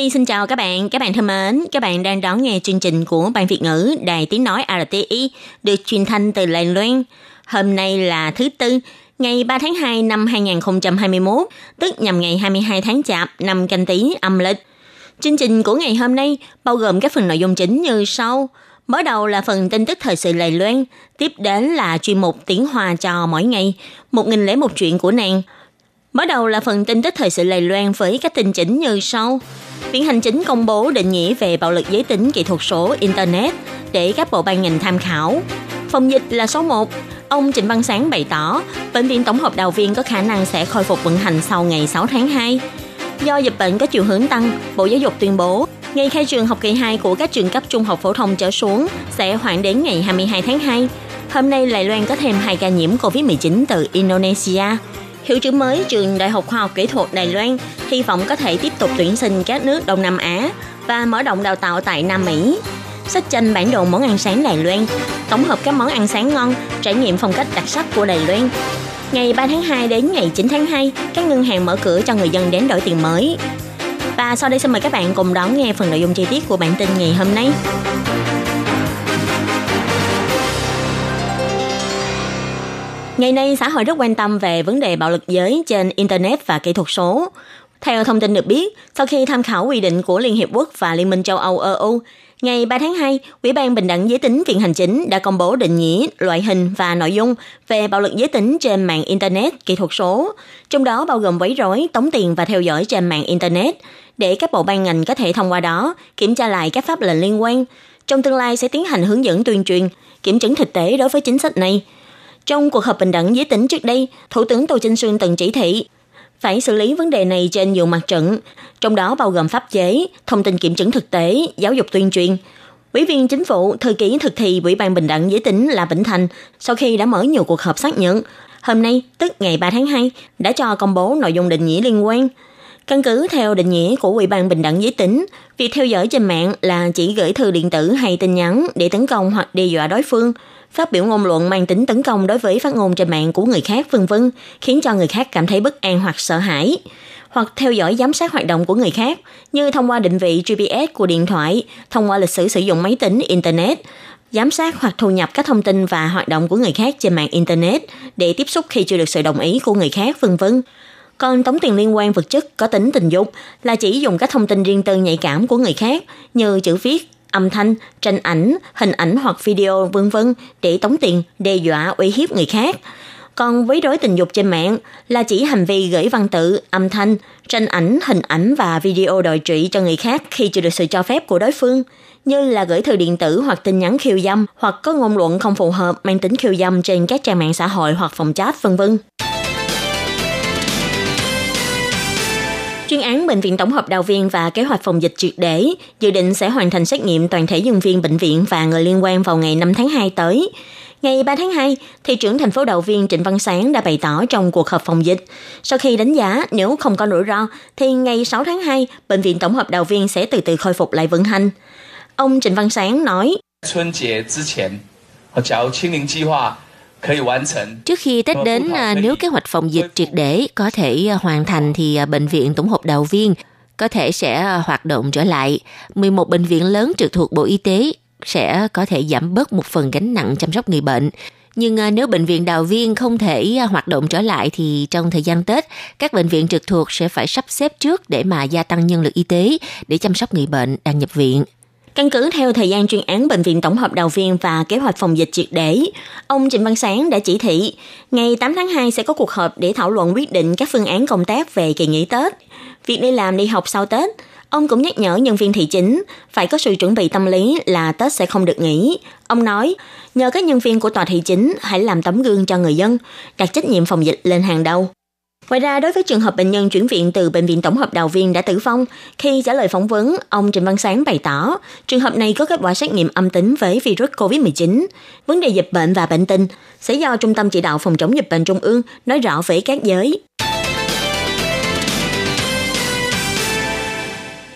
Nhi xin chào các bạn, các bạn thân mến, các bạn đang đón nghe chương trình của Ban Việt ngữ Đài Tiếng Nói RTI được truyền thanh từ Lai Loan. Hôm nay là thứ Tư, ngày 3 tháng 2 năm 2021, tức nhằm ngày 22 tháng Chạp năm canh tí âm lịch. Chương trình của ngày hôm nay bao gồm các phần nội dung chính như sau. Mở đầu là phần tin tức thời sự Lài Loan, tiếp đến là chuyên mục tiếng Hoa trò mỗi ngày, một nghìn lẻ một chuyện của nàng. Bắt đầu là phần tin tức thời sự lầy Loan với các tin chính như sau. Viện hành chính công bố định nghĩa về bạo lực giới tính kỹ thuật số Internet để các bộ ban ngành tham khảo. Phòng dịch là số 1. Ông Trịnh Văn Sáng bày tỏ, Bệnh viện Tổng hợp Đào Viên có khả năng sẽ khôi phục vận hành sau ngày 6 tháng 2. Do dịch bệnh có chiều hướng tăng, Bộ Giáo dục tuyên bố ngày khai trường học kỳ 2 của các trường cấp trung học phổ thông trở xuống sẽ hoãn đến ngày 22 tháng 2. Hôm nay, Lài Loan có thêm hai ca nhiễm COVID-19 từ Indonesia. Hiệu trưởng mới trường Đại học Khoa học Kỹ thuật Đài Loan hy vọng có thể tiếp tục tuyển sinh các nước Đông Nam Á và mở rộng đào tạo tại Nam Mỹ. Sách tranh bản đồ món ăn sáng Đài Loan, tổng hợp các món ăn sáng ngon, trải nghiệm phong cách đặc sắc của Đài Loan. Ngày 3 tháng 2 đến ngày 9 tháng 2, các ngân hàng mở cửa cho người dân đến đổi tiền mới. Và sau đây xin mời các bạn cùng đón nghe phần nội dung chi tiết của bản tin ngày hôm nay. Ngày nay, xã hội rất quan tâm về vấn đề bạo lực giới trên Internet và kỹ thuật số. Theo thông tin được biết, sau khi tham khảo quy định của Liên Hiệp Quốc và Liên minh châu Âu EU, ngày 3 tháng 2, Ủy ban Bình đẳng giới tính Viện Hành Chính đã công bố định nghĩa, loại hình và nội dung về bạo lực giới tính trên mạng Internet, kỹ thuật số, trong đó bao gồm quấy rối, tống tiền và theo dõi trên mạng Internet, để các bộ ban ngành có thể thông qua đó kiểm tra lại các pháp lệnh liên quan. Trong tương lai sẽ tiến hành hướng dẫn tuyên truyền, kiểm chứng thực tế đối với chính sách này. Trong cuộc họp bình đẳng giới tính trước đây, Thủ tướng Tô chinh Sương từng chỉ thị phải xử lý vấn đề này trên nhiều mặt trận, trong đó bao gồm pháp chế, thông tin kiểm chứng thực tế, giáo dục tuyên truyền. Ủy viên chính phủ thư ký thực thi Ủy ban Bình đẳng giới tính là Vĩnh Thành sau khi đã mở nhiều cuộc họp xác nhận, hôm nay tức ngày 3 tháng 2 đã cho công bố nội dung định nghĩa liên quan. Căn cứ theo định nghĩa của Ủy ban Bình đẳng giới tính, việc theo dõi trên mạng là chỉ gửi thư điện tử hay tin nhắn để tấn công hoặc đe dọa đối phương – phát biểu ngôn luận mang tính tấn công đối với phát ngôn trên mạng của người khác vân vân, khiến cho người khác cảm thấy bất an hoặc sợ hãi hoặc theo dõi giám sát hoạt động của người khác như thông qua định vị GPS của điện thoại, thông qua lịch sử sử dụng máy tính internet, giám sát hoặc thu nhập các thông tin và hoạt động của người khác trên mạng internet để tiếp xúc khi chưa được sự đồng ý của người khác vân vân. Còn tống tiền liên quan vật chất có tính tình dục là chỉ dùng các thông tin riêng tư nhạy cảm của người khác như chữ viết, âm thanh, tranh ảnh, hình ảnh hoặc video vân vân để tống tiền, đe dọa, uy hiếp người khác. Còn với rối tình dục trên mạng là chỉ hành vi gửi văn tự, âm thanh, tranh ảnh, hình ảnh và video đòi trị cho người khác khi chưa được sự cho phép của đối phương, như là gửi thư điện tử hoặc tin nhắn khiêu dâm hoặc có ngôn luận không phù hợp mang tính khiêu dâm trên các trang mạng xã hội hoặc phòng chat vân vân. Chuyên án Bệnh viện Tổng hợp Đào Viên và kế hoạch phòng dịch triệt để dự định sẽ hoàn thành xét nghiệm toàn thể nhân viên bệnh viện và người liên quan vào ngày 5 tháng 2 tới. Ngày 3 tháng 2, thị trưởng thành phố Đào Viên Trịnh Văn Sáng đã bày tỏ trong cuộc họp phòng dịch. Sau khi đánh giá nếu không có rủi ro, thì ngày 6 tháng 2, Bệnh viện Tổng hợp Đào Viên sẽ từ từ khôi phục lại vận hành. Ông Trịnh Văn Sáng nói, Xuân 节之前，假如清零计划 Trước khi Tết đến, à, nếu kế hoạch phòng dịch triệt để có thể à, hoàn thành thì à, Bệnh viện Tổng hợp Đào Viên có thể sẽ hoạt động trở lại. 11 bệnh viện lớn trực thuộc Bộ Y tế sẽ có thể giảm bớt một phần gánh nặng chăm sóc người bệnh. Nhưng nếu bệnh viện Đào Viên không thể hoạt động trở lại thì trong thời gian Tết, các bệnh viện trực thuộc sẽ phải sắp xếp trước để mà gia tăng nhân lực y tế để chăm sóc người bệnh đang nhập viện. Căn cứ theo thời gian chuyên án Bệnh viện Tổng hợp Đào Viên và kế hoạch phòng dịch triệt để, ông Trịnh Văn Sáng đã chỉ thị ngày 8 tháng 2 sẽ có cuộc họp để thảo luận quyết định các phương án công tác về kỳ nghỉ Tết. Việc đi làm đi học sau Tết, ông cũng nhắc nhở nhân viên thị chính phải có sự chuẩn bị tâm lý là Tết sẽ không được nghỉ. Ông nói, nhờ các nhân viên của tòa thị chính hãy làm tấm gương cho người dân, đặt trách nhiệm phòng dịch lên hàng đầu. Ngoài ra, đối với trường hợp bệnh nhân chuyển viện từ Bệnh viện Tổng hợp Đào Viên đã tử vong, khi trả lời phỏng vấn, ông Trịnh Văn Sáng bày tỏ trường hợp này có kết quả xét nghiệm âm tính với virus COVID-19. Vấn đề dịch bệnh và bệnh tình sẽ do Trung tâm Chỉ đạo Phòng chống dịch bệnh Trung ương nói rõ với các giới.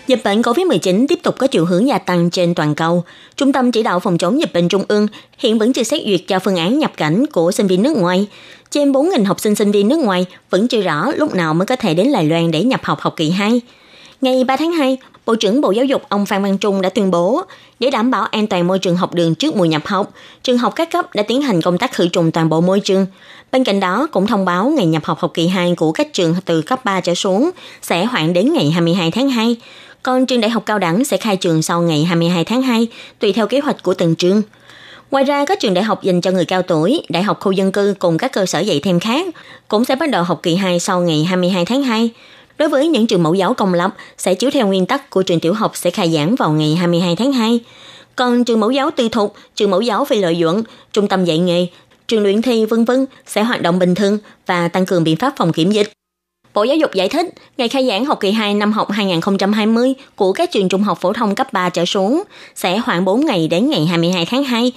Dịch bệnh COVID-19 tiếp tục có chiều hướng gia tăng trên toàn cầu. Trung tâm chỉ đạo phòng chống dịch bệnh Trung ương hiện vẫn chưa xét duyệt cho phương án nhập cảnh của sinh viên nước ngoài. Trên 4.000 học sinh sinh viên nước ngoài vẫn chưa rõ lúc nào mới có thể đến Đài Loan để nhập học học kỳ 2. Ngày 3 tháng 2, Bộ trưởng Bộ Giáo dục ông Phan Văn Trung đã tuyên bố, để đảm bảo an toàn môi trường học đường trước mùa nhập học, trường học các cấp đã tiến hành công tác khử trùng toàn bộ môi trường. Bên cạnh đó, cũng thông báo ngày nhập học học kỳ 2 của các trường từ cấp 3 trở xuống sẽ hoãn đến ngày 22 tháng 2. Còn trường đại học cao đẳng sẽ khai trường sau ngày 22 tháng 2, tùy theo kế hoạch của từng trường. Ngoài ra, các trường đại học dành cho người cao tuổi, đại học khu dân cư cùng các cơ sở dạy thêm khác cũng sẽ bắt đầu học kỳ 2 sau ngày 22 tháng 2. Đối với những trường mẫu giáo công lập sẽ chiếu theo nguyên tắc của trường tiểu học sẽ khai giảng vào ngày 22 tháng 2. Còn trường mẫu giáo tư thục, trường mẫu giáo phi lợi nhuận, trung tâm dạy nghề, trường luyện thi vân vân sẽ hoạt động bình thường và tăng cường biện pháp phòng kiểm dịch. Bộ Giáo dục giải thích, ngày khai giảng học kỳ 2 năm học 2020 của các trường trung học phổ thông cấp 3 trở xuống sẽ khoảng 4 ngày đến ngày 22 tháng 2.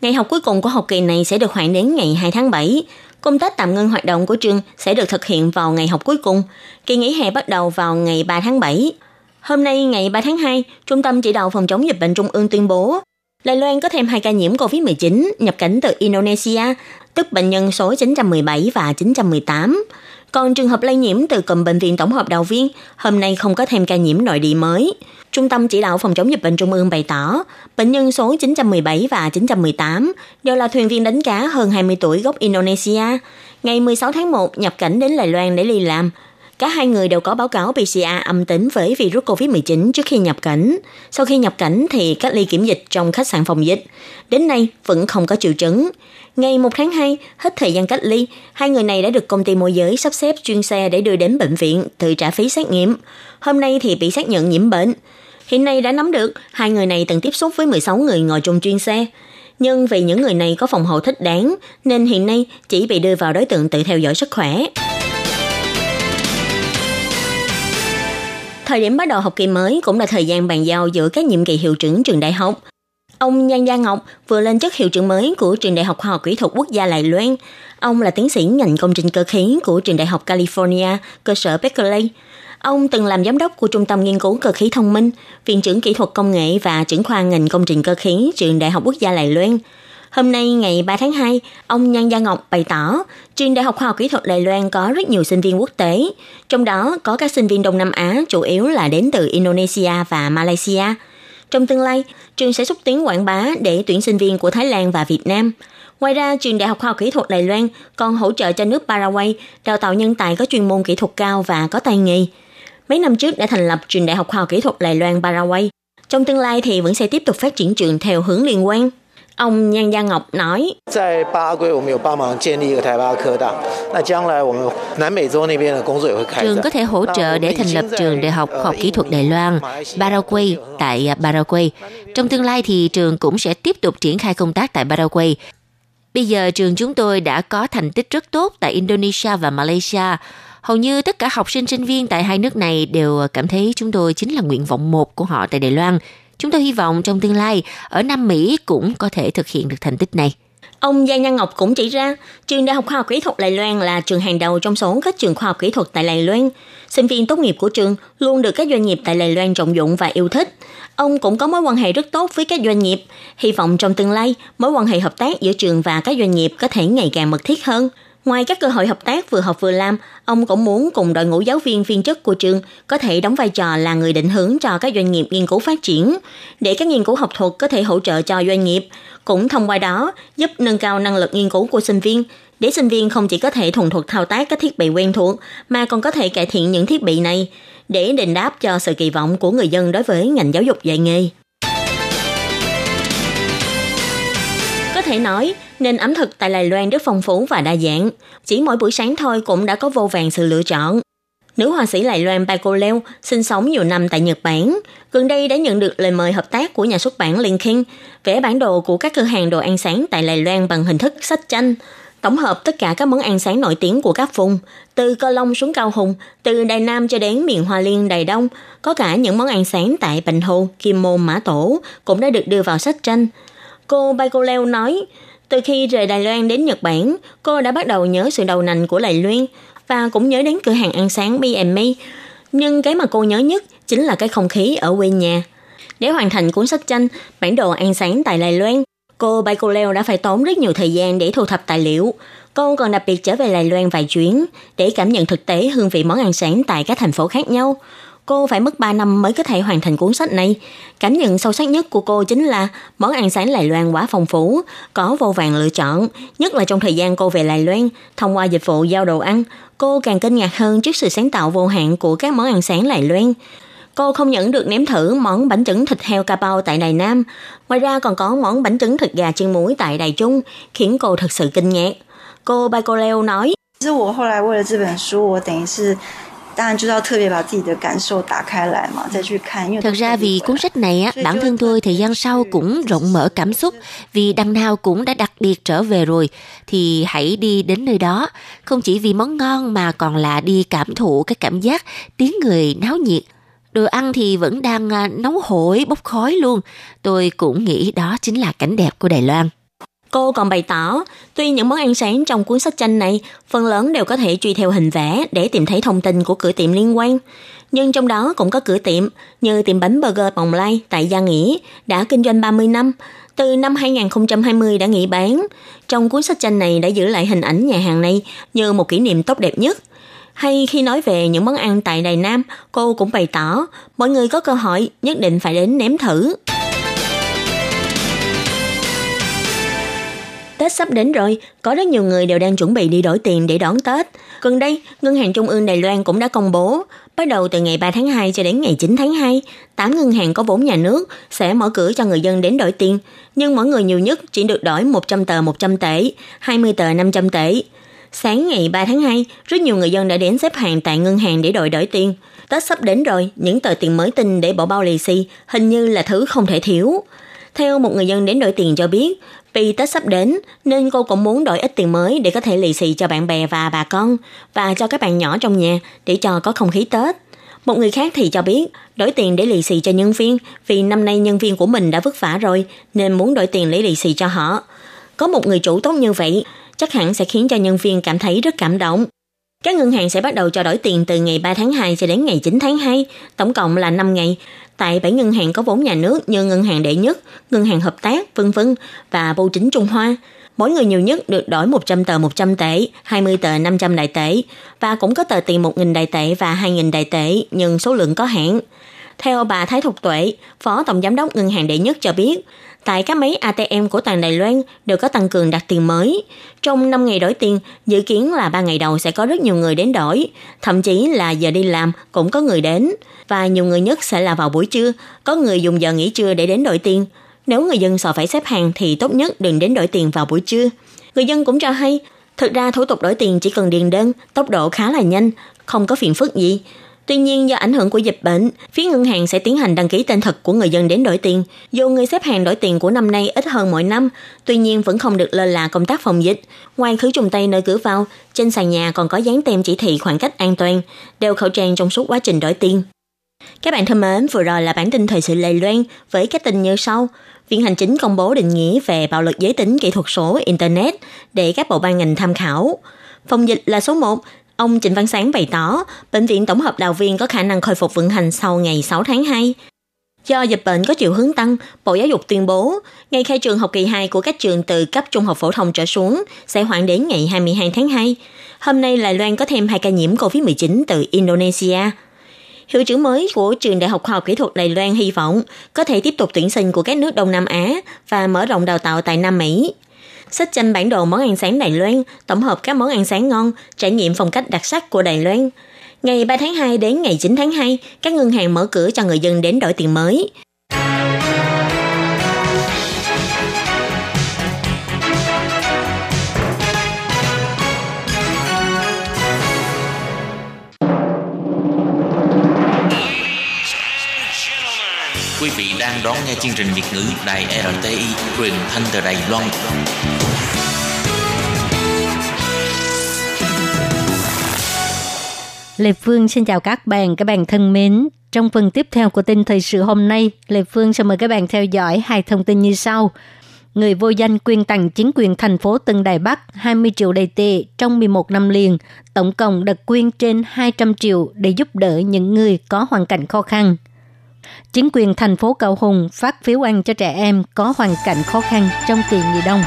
Ngày học cuối cùng của học kỳ này sẽ được hoãn đến ngày 2 tháng 7. Công tác tạm ngưng hoạt động của trường sẽ được thực hiện vào ngày học cuối cùng. Kỳ nghỉ hè bắt đầu vào ngày 3 tháng 7. Hôm nay ngày 3 tháng 2, Trung tâm Chỉ đạo Phòng chống dịch bệnh Trung ương tuyên bố Đài Loan có thêm hai ca nhiễm COVID-19 nhập cảnh từ Indonesia, tức bệnh nhân số 917 và 918. Còn trường hợp lây nhiễm từ cụm bệnh viện tổng hợp Đào Viên, hôm nay không có thêm ca nhiễm nội địa mới. Trung tâm chỉ đạo phòng chống dịch bệnh Trung ương bày tỏ, bệnh nhân số 917 và 918 đều là thuyền viên đánh cá hơn 20 tuổi gốc Indonesia. Ngày 16 tháng 1 nhập cảnh đến Đài Loan để đi làm. Cả hai người đều có báo cáo PCR âm tính với virus COVID-19 trước khi nhập cảnh. Sau khi nhập cảnh thì cách ly kiểm dịch trong khách sạn phòng dịch. Đến nay vẫn không có triệu chứng. Ngày 1 tháng 2, hết thời gian cách ly, hai người này đã được công ty môi giới sắp xếp chuyên xe để đưa đến bệnh viện tự trả phí xét nghiệm. Hôm nay thì bị xác nhận nhiễm bệnh. Hiện nay đã nắm được hai người này từng tiếp xúc với 16 người ngồi trong chuyên xe. Nhưng vì những người này có phòng hậu thích đáng, nên hiện nay chỉ bị đưa vào đối tượng tự theo dõi sức khỏe. Thời điểm bắt đầu học kỳ mới cũng là thời gian bàn giao giữa các nhiệm kỳ hiệu trưởng trường đại học. Ông Nhan Gia Ngọc vừa lên chức hiệu trưởng mới của Trường Đại học Khoa học Kỹ thuật Quốc gia Lài Loan. Ông là tiến sĩ ngành công trình cơ khí của Trường Đại học California, cơ sở Berkeley. Ông từng làm giám đốc của Trung tâm Nghiên cứu Cơ khí Thông minh, viện trưởng kỹ thuật công nghệ và trưởng khoa ngành công trình cơ khí Trường Đại học Quốc gia Lài Loan. Hôm nay ngày 3 tháng 2, ông Nhan Gia Ngọc bày tỏ, Trường Đại học Khoa học Kỹ thuật Đài Loan có rất nhiều sinh viên quốc tế, trong đó có các sinh viên Đông Nam Á chủ yếu là đến từ Indonesia và Malaysia. Trong tương lai, trường sẽ xúc tiến quảng bá để tuyển sinh viên của Thái Lan và Việt Nam. Ngoài ra, trường Đại học Khoa học Kỹ thuật Đài Loan còn hỗ trợ cho nước Paraguay đào tạo nhân tài có chuyên môn kỹ thuật cao và có tay nghề. Mấy năm trước đã thành lập trường Đại học Khoa học Kỹ thuật Đài Loan Paraguay. Trong tương lai thì vẫn sẽ tiếp tục phát triển trường theo hướng liên quan. Ông Nhan Gia Ngọc nói, Trường có thể hỗ trợ để thành lập trường Đại học Khoa học Kỹ thuật Đài Loan, Paraguay tại Paraguay. Trong tương lai thì trường cũng sẽ tiếp tục triển khai công tác tại Paraguay. Bây giờ trường chúng tôi đã có thành tích rất tốt tại Indonesia và Malaysia. Hầu như tất cả học sinh sinh viên tại hai nước này đều cảm thấy chúng tôi chính là nguyện vọng một của họ tại Đài Loan. Chúng tôi hy vọng trong tương lai, ở Nam Mỹ cũng có thể thực hiện được thành tích này. Ông Giang Nhân Ngọc cũng chỉ ra, trường Đại học Khoa học Kỹ thuật Đài Loan là trường hàng đầu trong số các trường khoa học kỹ thuật tại Đài Loan. Sinh viên tốt nghiệp của trường luôn được các doanh nghiệp tại Đài Loan trọng dụng và yêu thích. Ông cũng có mối quan hệ rất tốt với các doanh nghiệp. Hy vọng trong tương lai, mối quan hệ hợp tác giữa trường và các doanh nghiệp có thể ngày càng mật thiết hơn. Ngoài các cơ hội hợp tác vừa học vừa làm, ông cũng muốn cùng đội ngũ giáo viên viên chức của trường có thể đóng vai trò là người định hướng cho các doanh nghiệp nghiên cứu phát triển, để các nghiên cứu học thuật có thể hỗ trợ cho doanh nghiệp, cũng thông qua đó giúp nâng cao năng lực nghiên cứu của sinh viên, để sinh viên không chỉ có thể thuần thuật thao tác các thiết bị quen thuộc, mà còn có thể cải thiện những thiết bị này để đền đáp cho sự kỳ vọng của người dân đối với ngành giáo dục dạy nghề. Có thể nói, nên ẩm thực tại Đài Loan rất phong phú và đa dạng. Chỉ mỗi buổi sáng thôi cũng đã có vô vàng sự lựa chọn. Nữ họa sĩ Đài Loan Bai Cô Leo sinh sống nhiều năm tại Nhật Bản. Gần đây đã nhận được lời mời hợp tác của nhà xuất bản Linkin vẽ bản đồ của các cửa hàng đồ ăn sáng tại Đài Loan bằng hình thức sách tranh. tổng hợp tất cả các món ăn sáng nổi tiếng của các vùng, từ Cơ Long xuống Cao Hùng, từ Đài Nam cho đến miền Hoa Liên Đài Đông, có cả những món ăn sáng tại Bành Hồ, Kim Môn, Mã Tổ cũng đã được đưa vào sách tranh. Cô Baiko Leo nói, từ khi rời Đài Loan đến Nhật Bản, cô đã bắt đầu nhớ sự đầu nành của Đài Loan và cũng nhớ đến cửa hàng ăn sáng B&M. Nhưng cái mà cô nhớ nhất chính là cái không khí ở quê nhà. Để hoàn thành cuốn sách tranh Bản đồ ăn sáng tại Đài Loan, cô Baiko Leo đã phải tốn rất nhiều thời gian để thu thập tài liệu. Cô còn đặc biệt trở về Đài Loan vài chuyến để cảm nhận thực tế hương vị món ăn sáng tại các thành phố khác nhau. Cô phải mất 3 năm mới có thể hoàn thành cuốn sách này. Cảm nhận sâu sắc nhất của cô chính là món ăn sáng Đài Loan quá phong phú, có vô vàng lựa chọn, nhất là trong thời gian cô về Đài Loan, thông qua dịch vụ giao đồ ăn, cô càng kinh ngạc hơn trước sự sáng tạo vô hạn của các món ăn sáng Đài Loan. Cô không những được nếm thử món bánh trứng thịt heo ca bao tại Đài Nam, ngoài ra còn có món bánh trứng thịt gà chiên muối tại Đài Trung, khiến cô thật sự kinh ngạc. Cô Baiko Leo nói, 其实我后来为了这本书，我等于是 Thật ra vì cuốn sách này á, bản thân tôi thời gian sau cũng rộng mở cảm xúc vì đằng nào cũng đã đặc biệt trở về rồi thì hãy đi đến nơi đó。Không chỉ vì món ngon mà còn là đi cảm thụ cái cảm giác tiếng người náo nhiệt。Đồ ăn thì vẫn đang à, nấu hổi bốc khói luôn。Tôi cũng nghĩ đó chính là cảnh đẹp của đài loan Cô còn bày tỏ, tuy những món ăn sáng trong cuốn sách tranh này phần lớn đều có thể truy theo hình vẽ để tìm thấy thông tin của cửa tiệm liên quan, nhưng trong đó cũng có cửa tiệm như tiệm bánh burger Bồng Lai tại Gia Nghĩa đã kinh doanh 30 năm, từ năm 2020 đã nghỉ bán. Trong cuốn sách tranh này đã giữ lại hình ảnh nhà hàng này như một kỷ niệm tốt đẹp nhất. Hay khi nói về những món ăn tại Đài Nam, cô cũng bày tỏ mọi người có cơ hội nhất định phải đến nếm thử. Tết sắp đến rồi, có rất nhiều người đều đang chuẩn bị đi đổi tiền để đón Tết. Gần đây, Ngân hàng Trung ương Đài Loan cũng đã công bố, bắt đầu từ ngày 3 tháng 2 cho đến ngày 9 tháng 2, 8 ngân hàng có vốn nhà nước sẽ mở cửa cho người dân đến đổi tiền, nhưng mỗi người nhiều nhất chỉ được đổi 100 tờ 100 tệ, 20 tờ 500 tệ. Sáng ngày 3 tháng 2, rất nhiều người dân đã đến xếp hàng tại ngân hàng để đổi đổi tiền. Tết sắp đến rồi, những tờ tiền mới tinh để bỏ bao lì xì hình như là thứ không thể thiếu. Theo một người dân đến đổi tiền cho biết, vì Tết sắp đến nên cô cũng muốn đổi ít tiền mới để có thể lì xì cho bạn bè và bà con và cho các bạn nhỏ trong nhà để cho có không khí Tết. Một người khác thì cho biết đổi tiền để lì xì cho nhân viên vì năm nay nhân viên của mình đã vất vả rồi nên muốn đổi tiền lấy lì xì cho họ. Có một người chủ tốt như vậy chắc hẳn sẽ khiến cho nhân viên cảm thấy rất cảm động. Các ngân hàng sẽ bắt đầu cho đổi tiền từ ngày 3 tháng 2 cho đến ngày 9 tháng 2, tổng cộng là 5 ngày, tại 7 ngân hàng có vốn nhà nước như ngân hàng đệ nhất, ngân hàng hợp tác, vân vân và bưu chính Trung Hoa. Mỗi người nhiều nhất được đổi 100 tờ 100 tệ, 20 tờ 500 đại tệ và cũng có tờ tiền 1.000 đại tệ và 2.000 đại tệ nhưng số lượng có hạn. Theo bà Thái Thục Tuệ, Phó Tổng Giám đốc Ngân hàng Đệ Nhất cho biết, tại các máy ATM của toàn Đài Loan đều có tăng cường đặt tiền mới. Trong 5 ngày đổi tiền, dự kiến là 3 ngày đầu sẽ có rất nhiều người đến đổi, thậm chí là giờ đi làm cũng có người đến. Và nhiều người nhất sẽ là vào buổi trưa, có người dùng giờ nghỉ trưa để đến đổi tiền. Nếu người dân sợ phải xếp hàng thì tốt nhất đừng đến đổi tiền vào buổi trưa. Người dân cũng cho hay, thực ra thủ tục đổi tiền chỉ cần điền đơn, tốc độ khá là nhanh, không có phiền phức gì. Tuy nhiên do ảnh hưởng của dịch bệnh, phía ngân hàng sẽ tiến hành đăng ký tên thật của người dân đến đổi tiền. Dù người xếp hàng đổi tiền của năm nay ít hơn mỗi năm, tuy nhiên vẫn không được lơ là công tác phòng dịch. Ngoài khử trùng tay nơi cửa vào, trên sàn nhà còn có dán tem chỉ thị khoảng cách an toàn, đeo khẩu trang trong suốt quá trình đổi tiền. Các bạn thân mến, vừa rồi là bản tin thời sự Lầy Loan với các tin như sau. Viện Hành Chính công bố định nghĩa về bạo lực giới tính kỹ thuật số Internet để các bộ ban ngành tham khảo. Phòng dịch là số 1, Ông Trịnh Văn Sáng bày tỏ, Bệnh viện Tổng hợp Đào Viên có khả năng khôi phục vận hành sau ngày 6 tháng 2. Do dịch bệnh có chiều hướng tăng, Bộ Giáo dục tuyên bố, ngày khai trường học kỳ 2 của các trường từ cấp trung học phổ thông trở xuống sẽ hoãn đến ngày 22 tháng 2. Hôm nay Lài Loan có thêm hai ca nhiễm COVID-19 từ Indonesia. Hiệu trưởng mới của trường Đại học Khoa học Kỹ thuật Đài Loan hy vọng có thể tiếp tục tuyển sinh của các nước Đông Nam Á và mở rộng đào tạo tại Nam Mỹ. Sách tranh bản đồ món ăn sáng Đài Loan, tổng hợp các món ăn sáng ngon, trải nghiệm phong cách đặc sắc của Đài Loan. Ngày 3 tháng 2 đến ngày 9 tháng 2, các ngân hàng mở cửa cho người dân đến đổi tiền mới. đang đón nghe chương trình Việt ngữ Đài RTI truyền thanh từ Đài Loan. Lê Phương xin chào các bạn, các bạn thân mến. Trong phần tiếp theo của tin thời sự hôm nay, Lê Phương sẽ mời các bạn theo dõi hai thông tin như sau. Người vô danh quyên tặng chính quyền thành phố Tân Đài Bắc 20 triệu đầy tệ trong 11 năm liền, tổng cộng đặt quyên trên 200 triệu để giúp đỡ những người có hoàn cảnh khó khăn. Chính quyền thành phố cầu Hùng phát phiếu ăn cho trẻ em có hoàn cảnh khó khăn trong kỳ nghỉ đông.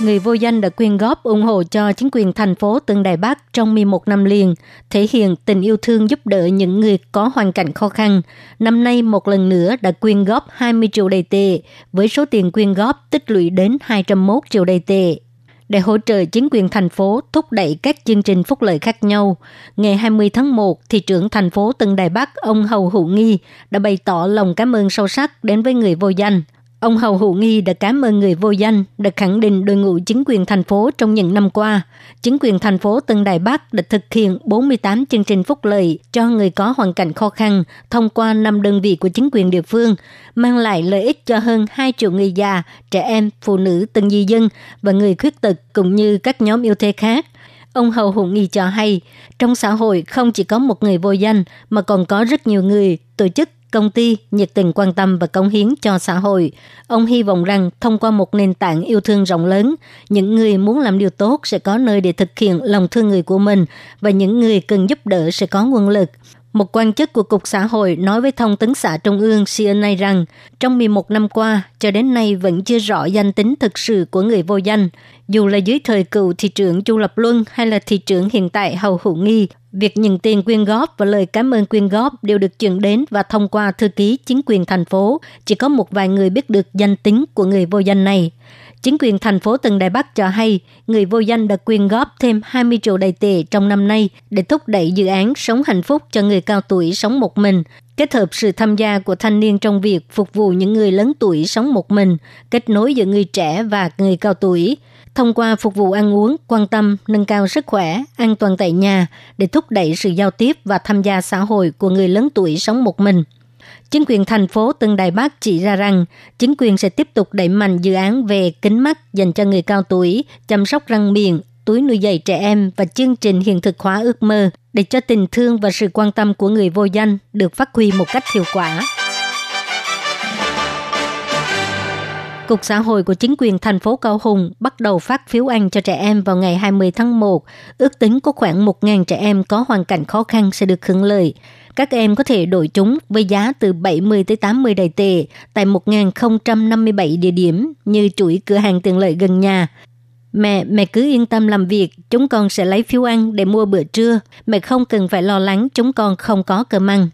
người vô danh đã quyên góp ủng hộ cho chính quyền thành phố Tân Đài Bắc trong 11 năm liền, thể hiện tình yêu thương giúp đỡ những người có hoàn cảnh khó khăn. Năm nay một lần nữa đã quyên góp 20 triệu đầy tệ, với số tiền quyên góp tích lũy đến 201 triệu đầy tệ để hỗ trợ chính quyền thành phố thúc đẩy các chương trình phúc lợi khác nhau. Ngày 20 tháng 1, thị trưởng thành phố Tân Đài Bắc, ông Hầu Hữu Nghi, đã bày tỏ lòng cảm ơn sâu sắc đến với người vô danh. Ông Hầu Hữu Nghi đã cảm ơn người vô danh, đã khẳng định đội ngũ chính quyền thành phố trong những năm qua. Chính quyền thành phố Tân Đài Bắc đã thực hiện 48 chương trình phúc lợi cho người có hoàn cảnh khó khăn thông qua 5 đơn vị của chính quyền địa phương, mang lại lợi ích cho hơn 2 triệu người già, trẻ em, phụ nữ, tân di dân và người khuyết tật cũng như các nhóm yêu thế khác. Ông Hầu Hữu Nghi cho hay, trong xã hội không chỉ có một người vô danh mà còn có rất nhiều người, tổ chức công ty nhiệt tình quan tâm và cống hiến cho xã hội. Ông hy vọng rằng thông qua một nền tảng yêu thương rộng lớn, những người muốn làm điều tốt sẽ có nơi để thực hiện lòng thương người của mình và những người cần giúp đỡ sẽ có nguồn lực. Một quan chức của Cục Xã hội nói với Thông tấn xã Trung ương CNA rằng trong 11 năm qua, cho đến nay vẫn chưa rõ danh tính thực sự của người vô danh. Dù là dưới thời cựu thị trưởng Chu Lập Luân hay là thị trưởng hiện tại Hầu Hữu Nghi, việc nhận tiền quyên góp và lời cảm ơn quyên góp đều được chuyển đến và thông qua thư ký chính quyền thành phố. Chỉ có một vài người biết được danh tính của người vô danh này. Chính quyền thành phố Tân Đài Bắc cho hay người vô danh đã quyên góp thêm 20 triệu đầy tệ trong năm nay để thúc đẩy dự án sống hạnh phúc cho người cao tuổi sống một mình, kết hợp sự tham gia của thanh niên trong việc phục vụ những người lớn tuổi sống một mình, kết nối giữa người trẻ và người cao tuổi, thông qua phục vụ ăn uống, quan tâm, nâng cao sức khỏe, an toàn tại nhà để thúc đẩy sự giao tiếp và tham gia xã hội của người lớn tuổi sống một mình. Chính quyền thành phố Tân Đài Bắc chỉ ra rằng chính quyền sẽ tiếp tục đẩy mạnh dự án về kính mắt dành cho người cao tuổi, chăm sóc răng miệng, túi nuôi dạy trẻ em và chương trình hiện thực hóa ước mơ để cho tình thương và sự quan tâm của người vô danh được phát huy một cách hiệu quả. Cục xã hội của chính quyền thành phố Cao Hùng bắt đầu phát phiếu ăn cho trẻ em vào ngày 20 tháng 1. Ước tính có khoảng 1.000 trẻ em có hoàn cảnh khó khăn sẽ được hưởng lợi. Các em có thể đổi chúng với giá từ 70 tới 80 đài tệ tại 1.057 địa điểm như chuỗi cửa hàng tiện lợi gần nhà. Mẹ, mẹ cứ yên tâm làm việc, chúng con sẽ lấy phiếu ăn để mua bữa trưa. Mẹ không cần phải lo lắng chúng con không có cơm ăn.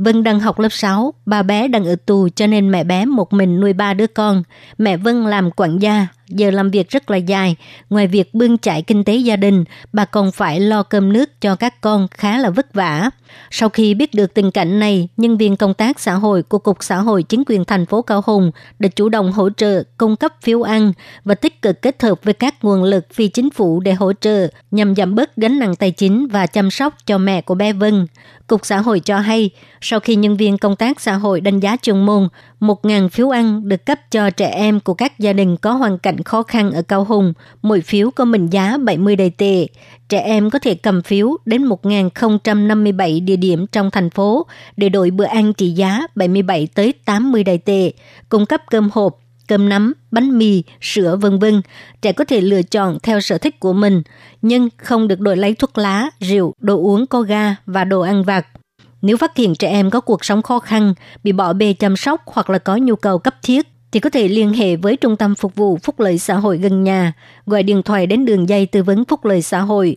Vân đang học lớp 6, ba bé đang ở tù cho nên mẹ bé một mình nuôi ba đứa con. Mẹ Vân làm quản gia, giờ làm việc rất là dài. Ngoài việc bươn chải kinh tế gia đình, bà còn phải lo cơm nước cho các con khá là vất vả. Sau khi biết được tình cảnh này, nhân viên công tác xã hội của Cục Xã hội Chính quyền thành phố Cao Hùng đã chủ động hỗ trợ cung cấp phiếu ăn và tích cực kết hợp với các nguồn lực phi chính phủ để hỗ trợ nhằm giảm bớt gánh nặng tài chính và chăm sóc cho mẹ của bé Vân. Cục xã hội cho hay, sau khi nhân viên công tác xã hội đánh giá chuyên môn, 1.000 phiếu ăn được cấp cho trẻ em của các gia đình có hoàn cảnh khó khăn ở Cao Hùng, mỗi phiếu có mệnh giá 70 đầy tệ. Trẻ em có thể cầm phiếu đến 1.057 địa điểm trong thành phố để đổi bữa ăn trị giá 77 tới 80 đầy tệ, cung cấp cơm hộp, cơm nắm, bánh mì, sữa vân vân. Trẻ có thể lựa chọn theo sở thích của mình, nhưng không được đổi lấy thuốc lá, rượu, đồ uống có ga và đồ ăn vặt. Nếu phát hiện trẻ em có cuộc sống khó khăn, bị bỏ bê chăm sóc hoặc là có nhu cầu cấp thiết, thì có thể liên hệ với Trung tâm Phục vụ Phúc lợi xã hội gần nhà, gọi điện thoại đến đường dây tư vấn Phúc lợi xã hội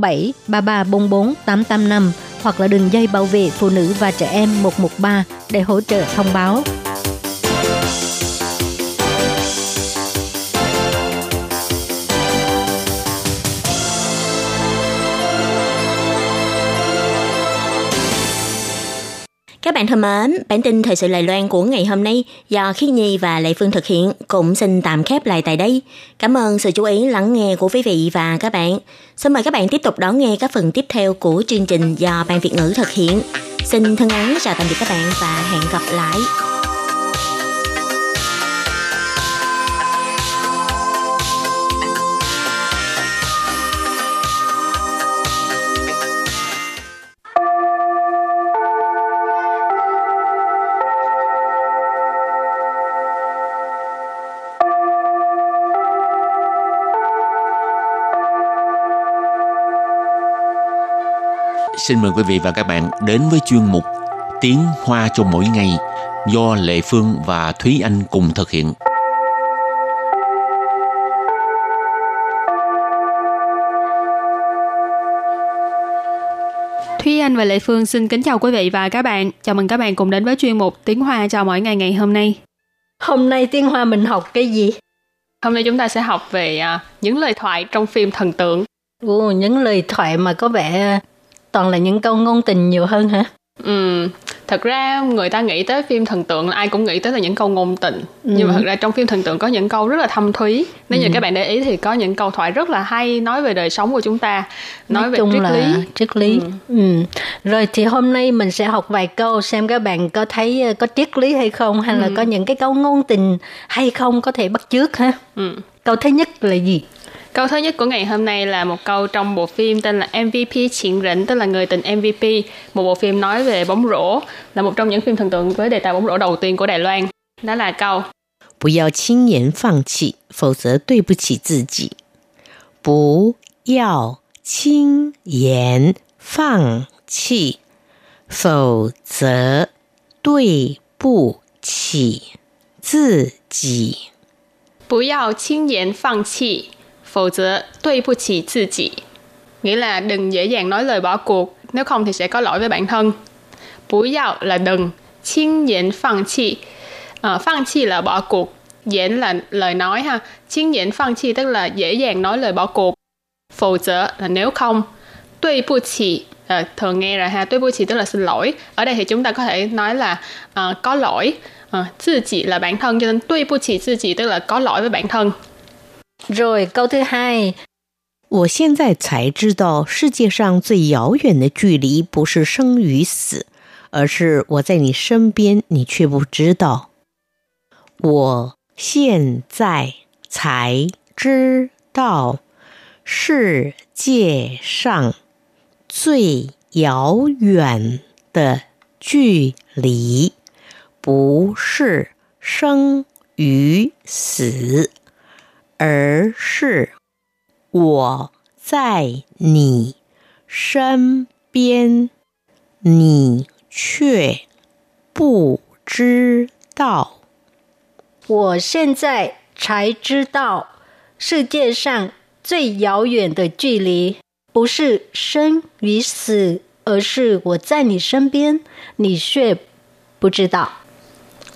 07 3344 885 hoặc là đường dây bảo vệ phụ nữ và trẻ em 113 để hỗ trợ thông báo. Các bạn thân mến, bản tin thời sự Lài Loan của ngày hôm nay do Khí Nhi và Lệ Phương thực hiện cũng xin tạm khép lại tại đây. Cảm ơn sự chú ý lắng nghe của quý vị và các bạn. Xin mời các bạn tiếp tục đón nghe các phần tiếp theo của chương trình do Ban Việt ngữ thực hiện. Xin thân ái chào tạm biệt các bạn và hẹn gặp lại. Xin mời quý vị và các bạn đến với chuyên mục Tiếng Hoa cho mỗi ngày do Lệ Phương và Thúy Anh cùng thực hiện. Thúy Anh và Lệ Phương xin kính chào quý vị và các bạn. Chào mừng các bạn cùng đến với chuyên mục Tiếng Hoa cho mỗi ngày ngày hôm nay. Hôm nay Tiếng Hoa mình học cái gì? Hôm nay chúng ta sẽ học về uh, những lời thoại trong phim thần tượng. Ồ, những lời thoại mà có vẻ toàn là những câu ngôn tình nhiều hơn hả? Ừ, thật ra người ta nghĩ tới phim thần tượng là ai cũng nghĩ tới là những câu ngôn tình ừ. nhưng mà thật ra trong phim thần tượng có những câu rất là thâm thúy nếu ừ. như các bạn để ý thì có những câu thoại rất là hay nói về đời sống của chúng ta nói, nói về chung triết là lý triết lý ừ. Ừ. rồi thì hôm nay mình sẽ học vài câu xem các bạn có thấy ờ, có triết lý hay không hay ừ. là có những cái câu ngôn tình hay không có thể bắt chước ha ừ. câu thứ nhất là gì Câu thứ nhất của ngày hôm nay là một câu trong bộ phim tên là MVP Triển Rỉnh, tức là người tình MVP, một bộ phim nói về bóng rổ, là một trong những phim thần tượng với đề tài bóng rổ đầu tiên của Đài Loan. Đó là câu 不要轻言放弃，否则对不起自己。不要轻言放弃，否则对不起自己。不要轻言放弃， 否则对不起自己. Nghĩa là đừng dễ dàng nói lời bỏ cuộc, nếu không thì sẽ có lỗi với bản thân. Bú yào là đừng, chiên diễn phang chi. À, phang chi là bỏ cuộc, diễn là lời nói ha. Chiên diễn phang chi tức là dễ dàng nói lời bỏ cuộc.否则là nếu không. Tuy bu chỉ à, thường nghe rồi ha. Tuy bu chỉ tức là xin lỗi. Ở đây thì chúng ta có thể nói là uh, có lỗi. Uh, tự chỉ là bản thân cho nên tuy bu chỉ tự chỉ tức là có lỗi với bản thân. Rồi câu thứ hai. 我现在才知道，世界上最遥远的距离不是生与死，而是我在你身边，你却不知道。我现在才知道，世界上最遥远的距离不是生与死。而是我在你身边，你却不知道。我现在才知道，世界上最遥远的距离不是生与死，而是我在你身边，你却不知道。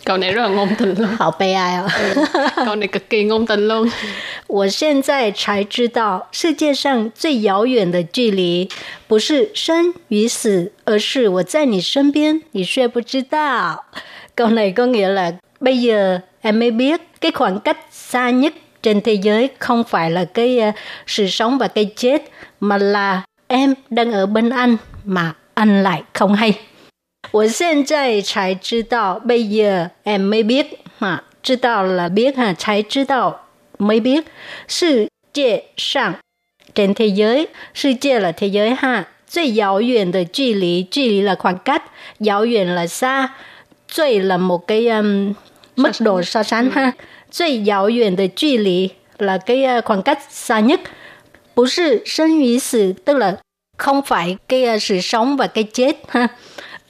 Câu này rất là ngôn tình luôn. Hảo bê ai ạ. Ừ. Câu này cực kỳ ngôn tình luôn. 我现在才知道，世界上最遥远的距离不是生与死，而是我在你身边，你却不知道。Câu này có nghĩa là bây giờ em mới biết cái khoảng cách xa nhất trên thế giới không phải là cái uh, sự sống và cái chết mà là em đang ở bên anh mà anh lại không hay. 我现在才知道bây giờ em mới biết ha, 知道 là biết ha, 才知道 mới biết. 世界上 trên thế giới, 世界 là thế giới ha. 最遥远的距离，距离 là khoảng cách, 遥远 là xa, 最 là một cái um, mức độ so sánh ha. 最遥远的距离 là cái uh, khoảng cách xa nhất. 不是生与死 tức là không phải cái uh, sự sống và cái chết ha.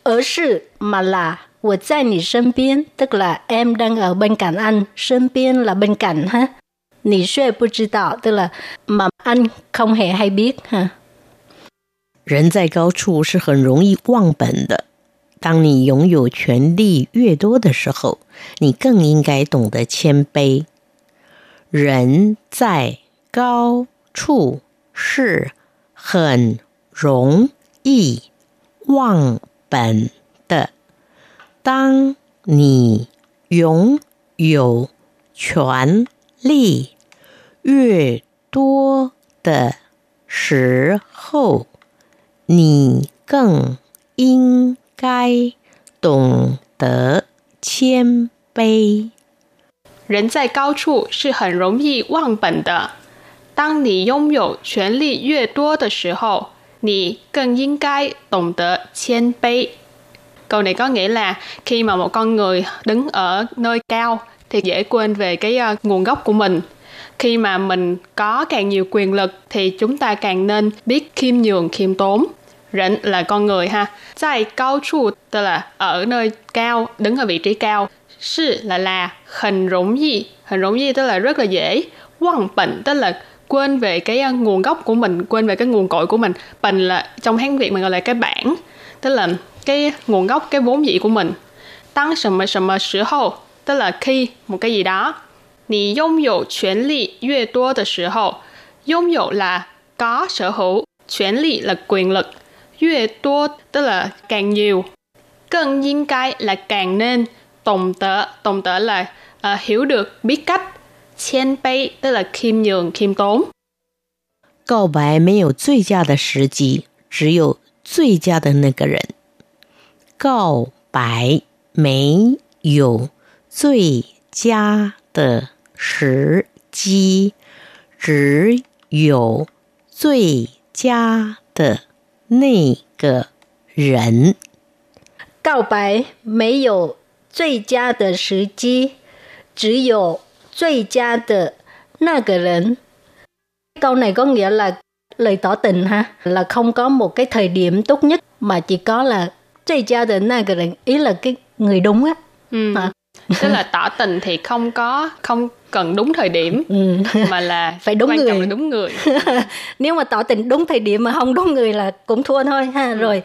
而是 mà là 我在你身边, tức là em đang ở bên cạnh anh, 身边 là bên cạnh ha. 你却不知道, tức là mà anh không hề hay biết ha. 人在高处是很容易忘本的。当你拥有权力越多的时候，你更应该懂得谦卑。人在高处是很容易忘 本的。当你拥有权力越多的时候，你更应该懂得谦卑。人在高处是很容易忘本的。当你拥有权力越多的时候，你更应该懂得谦卑。Câu này có nghĩa là khi mà một con người đứng ở nơi cao thì dễ quên về cái uh, nguồn gốc của mình. Khi mà mình có càng nhiều quyền lực thì chúng ta càng nên biết khiêm nhường, khiêm tốn. rỉnh là con người ha. Tại cao trụ tức là ở nơi cao, đứng ở vị trí cao. Sư là là hình rủng gì, hình rủng gì tức là rất là dễ. Quăng bệnh tức là quên về cái ờ, nguồn gốc của mình quên về cái nguồn cội của mình. Bình là trong hán việt mình gọi là cái bản tức là cái nguồn gốc cái vốn dĩ của mình. Tăng sầm mà sầm sửa hậu tức là khi một cái gì đó Nì yông dụ quyền lý yue tua de shi hou Yông dụ là có sở hữu Quyền lý là quyền lực. Yue tua tức là càng nhiều. Cần nhiên cái là càng nên. Tổng tớ Tổng tớ là uh, hiểu được, biết cách. 谦卑 tức là khiêm nhường, khiêm tốn. 告白没有最佳的时机，只有最佳的那个人。告白没有最佳的时机，只有最佳的那个人。告白没有最佳的时机，只有 最佳的那个人。Câu này có nghĩa là lời tỏ tình ha, là không có một cái thời điểm tốt nhất mà chỉ có là最佳的那个人, ý là cái người đúng á. Ừ. À. Tức là tỏ tình thì không có không cần đúng thời điểm ừ. mà là phải đúng quan người. trọng là đúng người. Nếu mà tỏ tình đúng thời điểm mà không đúng người là cũng thua thôi ha. Ừ. Rồi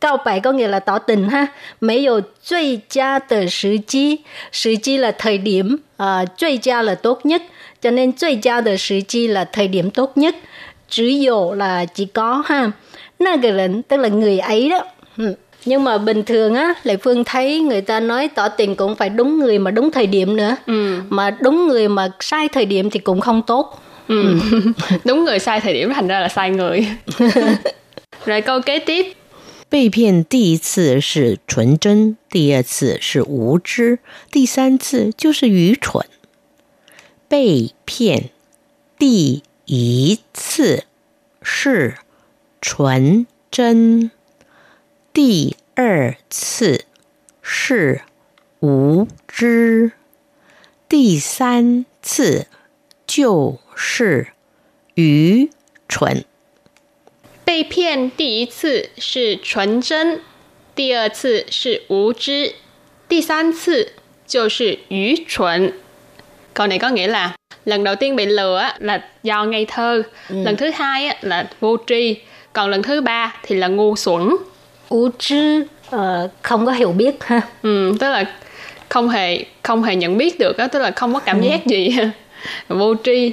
Cao bãi có nghĩa là tỏ tình ha. Mấy dụ duy gia tờ sử chi. Sử chi là thời điểm, à, duy gia là tốt nhất. Cho nên duy gia tờ sử chi là thời điểm tốt nhất. Chữ dụ là chỉ có ha. Na cái lần tức là người ấy đó. Nhưng mà bình thường á, Lệ Phương thấy người ta nói tỏ tình cũng phải đúng người mà đúng thời điểm nữa. Ừ. Mà đúng người mà sai thời điểm thì cũng không tốt. Ừ. đúng người sai thời điểm thành ra là sai người. Rồi câu kế tiếp 被骗第一次是纯真，第二次是无知，第三次就是愚蠢。被骗第一次是纯真。第二次是无知，第三次就是愚蠢。被骗第一次是纯真，第二次是无知，第三次就是愚蠢。Câu này có nghĩa là lần đầu tiên bị lừa là do ngây thơ, ừ. lần thứ hai là vô tri, còn lần thứ ba thì là ngu xuẩn. Ú chứ uh, không có hiểu biết ha. Ừ, tức là không hề không hề nhận biết được đó, tức là không có cảm ừ. giác gì. vô tri,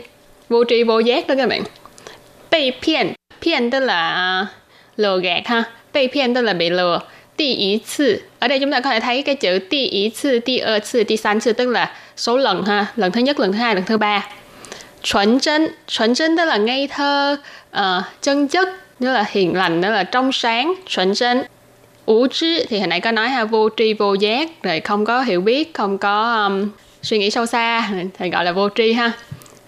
vô tri vô giác đó các bạn. Bị phiền, phiền tức là uh, lừa gạt ha. Bị phiền tức là bị lừa. Tỷ ý次ở đây chúng ta có thể thấy cái chữ tỷ ý 次, tỷ ơ 次, tỷ 三 次tức là số lần ha, lần thứ nhất, lần thứ hai, lần thứ ba. Chuẩn chân, chuẩn chân tức là ngây thơ, uh, chân chất, đó là hiền lành đó là trong sáng chuẩn chân ủ trí thì hồi nãy có nói ha vô tri vô giác rồi không có hiểu biết không có um, suy nghĩ sâu xa thì gọi là vô tri ha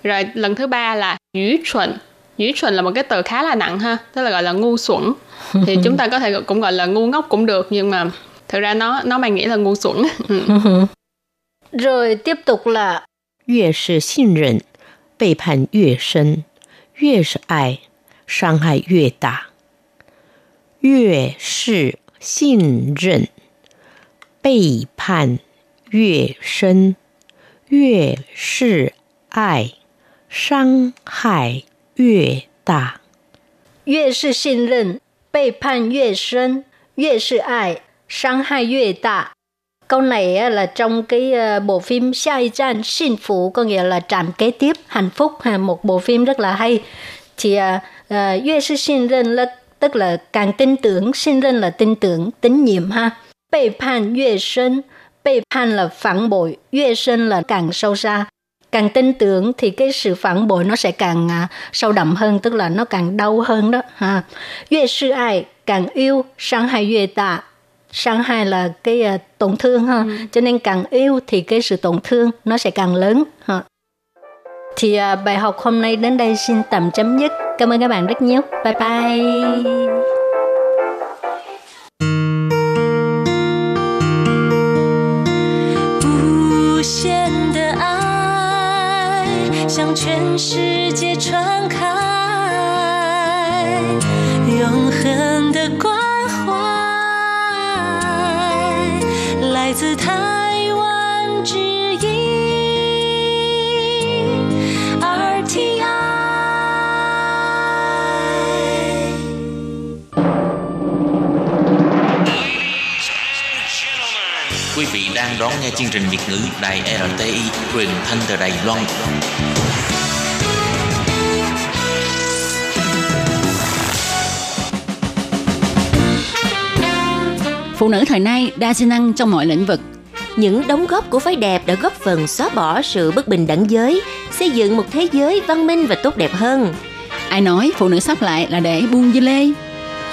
rồi lần thứ ba là dữ chuẩn dữ chuẩn là một cái từ khá là nặng ha tức là gọi là ngu xuẩn thì chúng ta có thể cũng gọi là ngu ngốc cũng được nhưng mà thực ra nó nó mang nghĩa là ngu xuẩn ừ. rồi tiếp tục là 越是信任，背叛越深；越是爱，伤害越大，越是信任背叛越深，越是爱伤害 越大。越是信任背叛越深，越是爱伤害越大。Câu này là trong cái bộ phim Sai Chan Xin Phụ có nghĩa là trạm kế tiếp hạnh phúc một bộ phim rất là hay thì à, yue sư xin任 là tức là càng tin tưởng, xin任là tin tưởng, tín nhiệm ha. Bệ phan yue sân, bệ phan là phản bội, yue sân là càng sâu xa. Càng tin tưởng thì cái sự phản bội nó sẽ càng à, sâu đậm hơn, tức là nó càng đau hơn đó. ha. Yue sư ai, càng yêu, sang hai yue tạ, sang hai là cái uh, tổn thương ha ừ. cho nên càng yêu thì cái sự tổn thương nó sẽ càng lớn ha thì à, bài học hôm nay đến đây xin tạm chấm dứt. Cảm ơn các bạn rất nhiều. Bye bye. Nghe chương trình Việt ngữ Đài RTI truyền thanh từ Đài Loan. Phụ nữ thời nay đa sinh năng trong mọi lĩnh vực. Những đóng góp của phái đẹp đã góp phần xóa bỏ sự bất bình đẳng giới, xây dựng một thế giới văn minh và tốt đẹp hơn. Ai nói phụ nữ sắp lại là để buông dưa lê?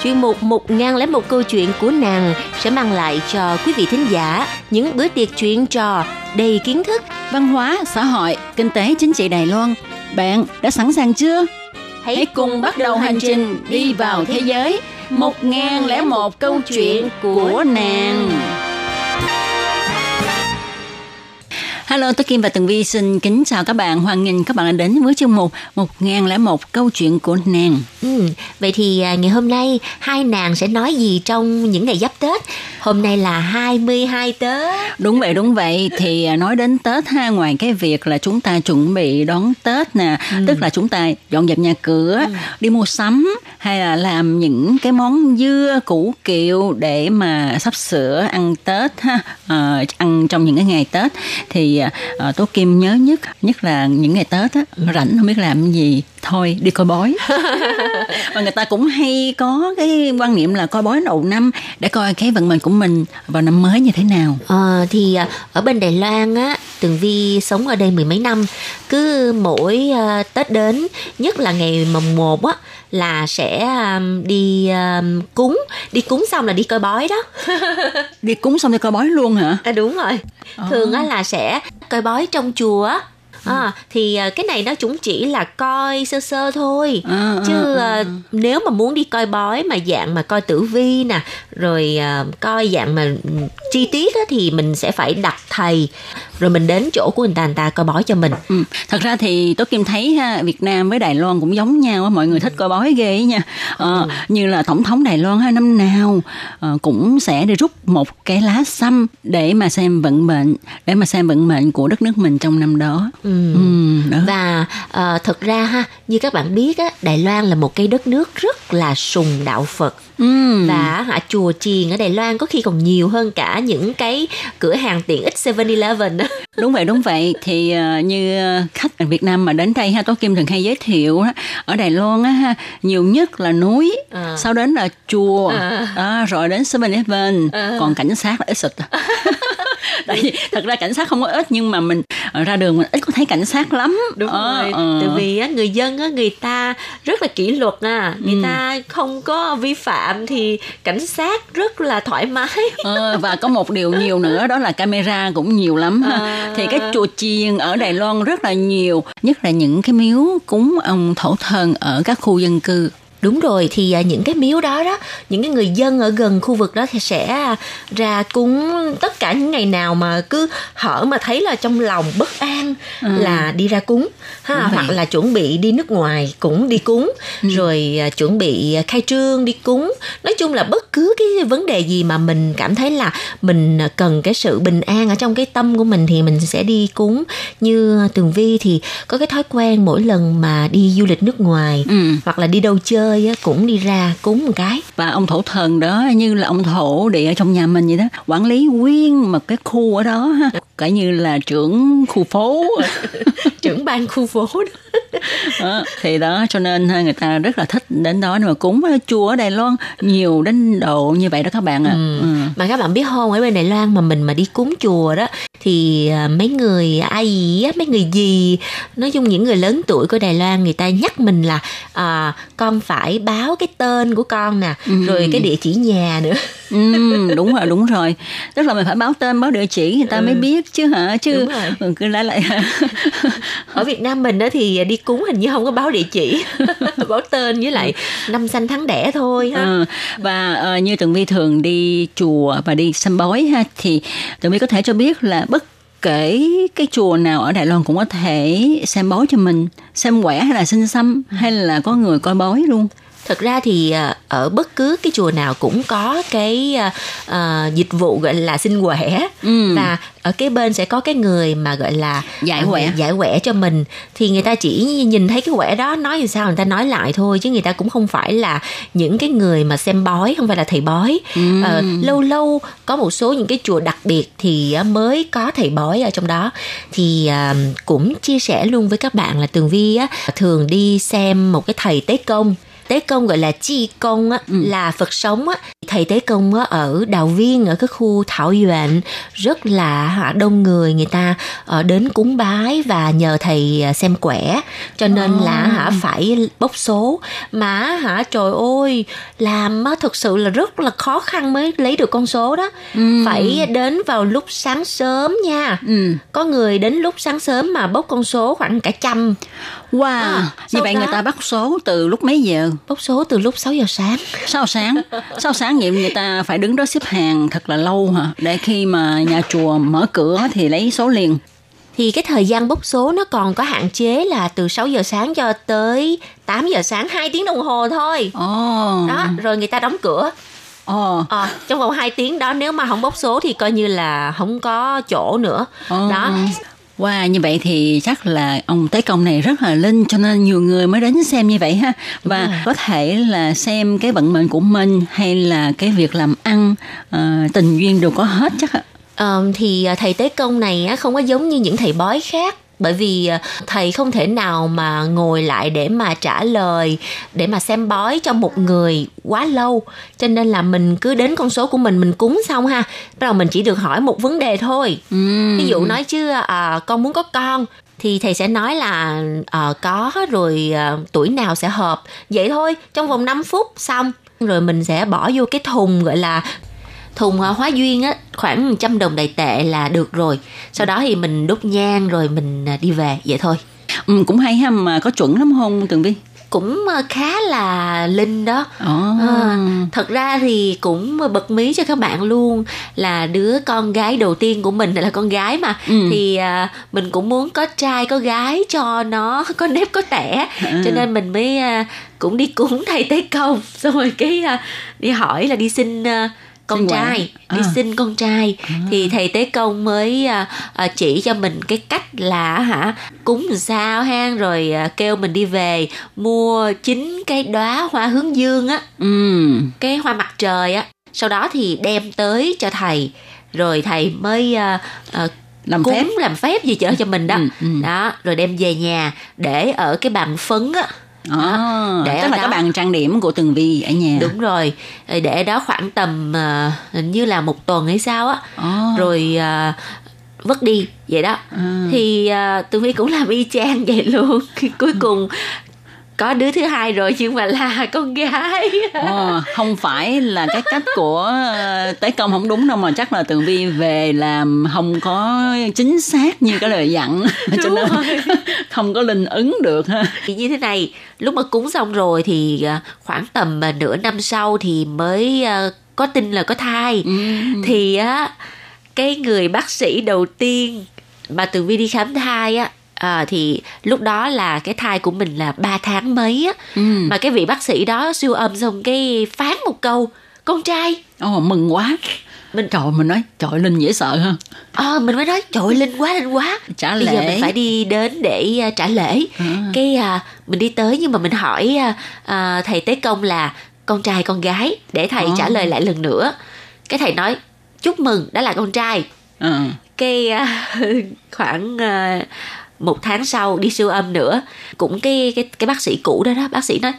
Chuyên mục một ngàn lẻ một câu chuyện của nàng sẽ mang lại cho quý vị thính giả những bữa tiệc chuyện trò đầy kiến thức, văn hóa, xã hội, kinh tế, chính trị Đài Loan. Bạn đã sẵn sàng chưa? Hãy, Hãy cùng bắt đầu hành trình đi vào thế giới một ngàn lẻ một câu chuyện của nàng. Hello, tôi Kim và Tường Vi xin kính chào các bạn. Hoan nghênh các bạn đã đến với chương mục 1001 câu chuyện của nàng. Ừ, vậy thì à, ngày hôm nay hai nàng sẽ nói gì trong những ngày giáp Tết? Hôm nay là 22 Tết. Đúng vậy, đúng vậy. Thì à, nói đến Tết ha, ngoài cái việc là chúng ta chuẩn bị đón Tết nè, ừ. tức là chúng ta dọn dẹp nhà cửa, ừ. đi mua sắm hay là làm những cái món dưa củ kiệu để mà sắp sửa ăn Tết ha, à, ăn trong những cái ngày Tết thì à, Tố Kim nhớ nhất nhất là những ngày Tết á rảnh không biết làm gì thôi đi coi bói. Và người ta cũng hay có cái quan niệm là coi bói đầu năm để coi cái vận mệnh của mình vào năm mới như thế nào. À, thì ở bên Đài Loan á Tường Vi sống ở đây mười mấy năm. Cứ mỗi uh, Tết đến nhất là ngày mồng một á là sẽ um, đi um, cúng. Đi cúng xong là đi coi bói đó. Đi cúng xong đi coi bói luôn hả? À, đúng rồi. Thường á là sẽ coi bói trong chùa à, thì cái này nó cũng chỉ là coi sơ sơ thôi à, chứ à, à. nếu mà muốn đi coi bói mà dạng mà coi tử vi nè rồi à, coi dạng mà chi tiết á, thì mình sẽ phải đặt thầy rồi mình đến chỗ của người ta người ta coi bói cho mình ừ. thật ra thì tôi kim thấy ha Việt Nam với Đài Loan cũng giống nhau mọi người thích coi bói ghê ấy nha ờ, ừ. như là tổng thống Đài Loan ha năm nào uh, cũng sẽ đi rút một cái lá xăm để mà xem vận mệnh để mà xem vận mệnh của đất nước mình trong năm đó, ừ. Ừ, đó. và uh, thật ra ha như các bạn biết á Đài Loan là một cái đất nước rất là sùng đạo Phật ừ. và hả chùa chiền ở Đài Loan có khi còn nhiều hơn cả những cái cửa hàng tiện ích 7-Eleven đúng vậy đúng vậy thì uh, như khách Việt Nam mà đến đây ha Tố Kim thường hay giới thiệu đó, ở Đài Loan á ha nhiều nhất là núi à. sau đến là chùa à. đó, rồi đến 7-Eleven à. còn cảnh sát là ít xịt tại vì thật ra cảnh sát không có ít nhưng mà mình ra đường mình ít có thấy cảnh sát lắm đúng ờ, rồi ờ. tại vì á người dân á người ta rất là kỷ luật à người ừ. ta không có vi phạm thì cảnh sát rất là thoải mái ờ, và có một điều nhiều nữa đó là camera cũng nhiều lắm ha à. thì cái chùa chiền ở Đài Loan rất là nhiều nhất là những cái miếu cúng ông thổ thần ở các khu dân cư Đúng rồi thì à, những cái miếu đó đó những cái người dân ở gần khu vực đó thì sẽ ra cúng tất cả những ngày nào mà cứ hở mà thấy là trong lòng bất an ừ. là đi ra cúng ha hoặc là chuẩn bị đi nước ngoài cũng đi cúng ừ. rồi à, chuẩn bị khai trương đi cúng nói chung là bất cứ cái vấn đề gì mà mình cảm thấy là mình cần cái sự bình an ở trong cái tâm của mình thì mình sẽ đi cúng như tường vi thì có cái thói quen mỗi lần mà đi du lịch nước ngoài ừ. hoặc là đi đâu chơi chơi cũng đi ra cúng một cái. Và ông thổ thần đó, như là ông thổ địa ở trong nhà mình vậy đó, quản lý nguyên một cái khu ở đó ha cả như là trưởng khu phố trưởng ban khu phố đó. đó thì đó cho nên người ta rất là thích đến đó mà cúng chùa ở Đài Loan nhiều đến độ như vậy đó các bạn ạ à. ừ. ừ. mà các bạn biết không ở bên Đài Loan mà mình mà đi cúng chùa đó thì à, mấy người ai gì á mấy người gì nói chung những người lớn tuổi của Đài Loan người ta nhắc mình là à, con phải báo cái tên của con nè ừ. rồi cái địa chỉ nhà nữa ừ, đúng rồi đúng rồi tức là mình phải báo tên báo địa chỉ người ta ừ. mới biết chứ hả? Chứ ừ, cứ lại lại. Ở Việt Nam mình đó thì đi cúng hình như không có báo địa chỉ báo tên với lại năm sanh tháng đẻ thôi ha. Ừ. và uh, như tường vi thường đi chùa và đi xem bói ha thì tường vi có thể cho biết là bất kể cái chùa nào ở Đài Loan cũng có thể xem bói cho mình xem quẻ hay là sinh xăm hay là có người coi bói luôn Thực ra thì à, ở bất cứ cái chùa nào cũng có cái à, dịch vụ gọi là xin quẻ Ừ. và ở cái bên sẽ có cái người mà gọi là Giải quẻ. giải quẻ cho mình thì người ta chỉ nhìn thấy cái quẻ đó nói làm sao người ta nói lại thôi chứ người ta cũng không phải là những cái người mà xem bói không phải là thầy bói Ừ. Ờ, lâu lâu có một số những cái chùa đặc biệt thì mới có thầy bói ở trong đó thì à, cũng chia sẻ luôn với các bạn là tường vi á thường đi xem một cái thầy tế công tế công gọi là chi công á, là phật sống á. Thầy tế công á, ở đào viên ở cái khu thảo duyện rất là đông người. Người ta ờ, đến cúng bái và nhờ thầy à, xem quẻ. Cho nên là hả phải bốc số. Mà hả trời ơi làm á, thực sự là rất là khó khăn mới lấy được con số đó. Phải đến vào lúc sáng sớm nha. Ừ. có người đến lúc sáng sớm mà bốc con số khoảng cả trăm Wow, À, như vậy đó- người ta bắt số từ lúc mấy giờ? bốc số từ lúc 6 giờ sáng Sao sáng? Sao sáng vậy người ta phải đứng đó xếp hàng thật là lâu hả? Để khi mà nhà chùa mở cửa thì lấy số liền. thì cái thời gian bốc số nó còn có hạn chế là từ 6 giờ sáng cho tới 8 giờ sáng 2 tiếng đồng hồ thôi Ồ. đó rồi người ta đóng cửa. Ờ, trong vòng 2 tiếng đó nếu mà không bốc số thì coi như là không có chỗ nữa Ồ. đó Wow, như vậy thì chắc là ông Tế Công này rất là linh cho nên nhiều người mới đến xem như vậy ha. Và có thể là xem cái vận mệnh của mình hay là cái việc làm ăn, ờ, tình duyên đều có hết chắc ạ. Ờ, thì à, thầy tế công này á, không có giống như những thầy bói khác bởi vì à, thầy không thể nào mà ngồi lại để mà trả lời để mà xem bói cho một người quá lâu. Cho nên là mình cứ đến con số của mình mình cúng xong ha bắt đầu mình chỉ được hỏi một vấn đề thôi. Ví dụ nói chứ à, con muốn có con thì thầy sẽ nói là ờ, có rồi à, tuổi nào sẽ hợp? Vậy thôi trong vòng 5 phút xong rồi mình sẽ bỏ vô cái thùng gọi là thùng hóa duyên á khoảng 100 đồng đại tệ là được rồi sau đó thì mình đốt nhang rồi mình à, đi về vậy thôi Ừ, cũng hay ha mà có chuẩn lắm không Tường Vi? cũng à, khá là linh đó Ồ. À, thật ra thì cũng bật mí cho các bạn luôn là đứa con gái đầu tiên của mình là con gái mà Ừ. thì à, mình cũng muốn có trai có gái cho nó có nếp có tẻ Ừ. cho nên mình mới à, cũng đi cúng thầy tế công xong rồi cái à, đi hỏi là đi xin à, con Xin trai đi À. xin con trai thì thầy tế công mới à, à, chỉ cho mình cái cách là hả cúng làm sao ha rồi à, kêu mình đi về mua chín cái đóa hoa hướng dương á Ừ. cái hoa mặt trời á sau đó thì đem tới cho thầy rồi thầy mới à, à, Làm cúng phép. làm phép gì chở cho mình đó Ừ, ừ. đó rồi đem về nhà để ở cái bàn phấn á À, để tức là đó. cái bàn trang điểm của Tường Vi ở nhà. đúng rồi để đó khoảng tầm à, hình như là một tuần hay sao á Ồ. rồi à, vứt đi vậy đó À. thì à, tụi vi cũng làm y chang vậy luôn cuối cùng có đứa thứ hai rồi nhưng mà là con gái. Ồ, không phải là cái cách của ờ, tế công không đúng đâu mà chắc là tường vi về làm không có chính xác như cái lời dặn. Cho nên không có linh ứng được ha. Như thế này lúc mà cúng xong rồi thì à, khoảng tầm à, nửa năm sau thì mới à, có tin là có thai. Thì á cái người bác sĩ đầu tiên mà tường vi đi khám thai á à, thì lúc đó là cái thai của mình là 3 tháng mấy á Ừ. mà cái vị bác sĩ đó siêu âm xong cái phán một câu con trai Ồ, mừng quá mình trời mình nói trời linh dễ sợ ha Ờ mình mới nói trời linh quá linh quá Trả bây giờ lễ. mình phải đi đến để à, trả lễ À. cái à, mình đi tới nhưng mà mình hỏi à, à, thầy tế công là con trai con gái để thầy À. trả lời lại lần nữa cái thầy nói chúc mừng đó là con trai Ờ. cái à, khoảng à, một tháng sau đi siêu âm nữa cũng cái cái cái bác sĩ cũ đó đó bác sĩ nói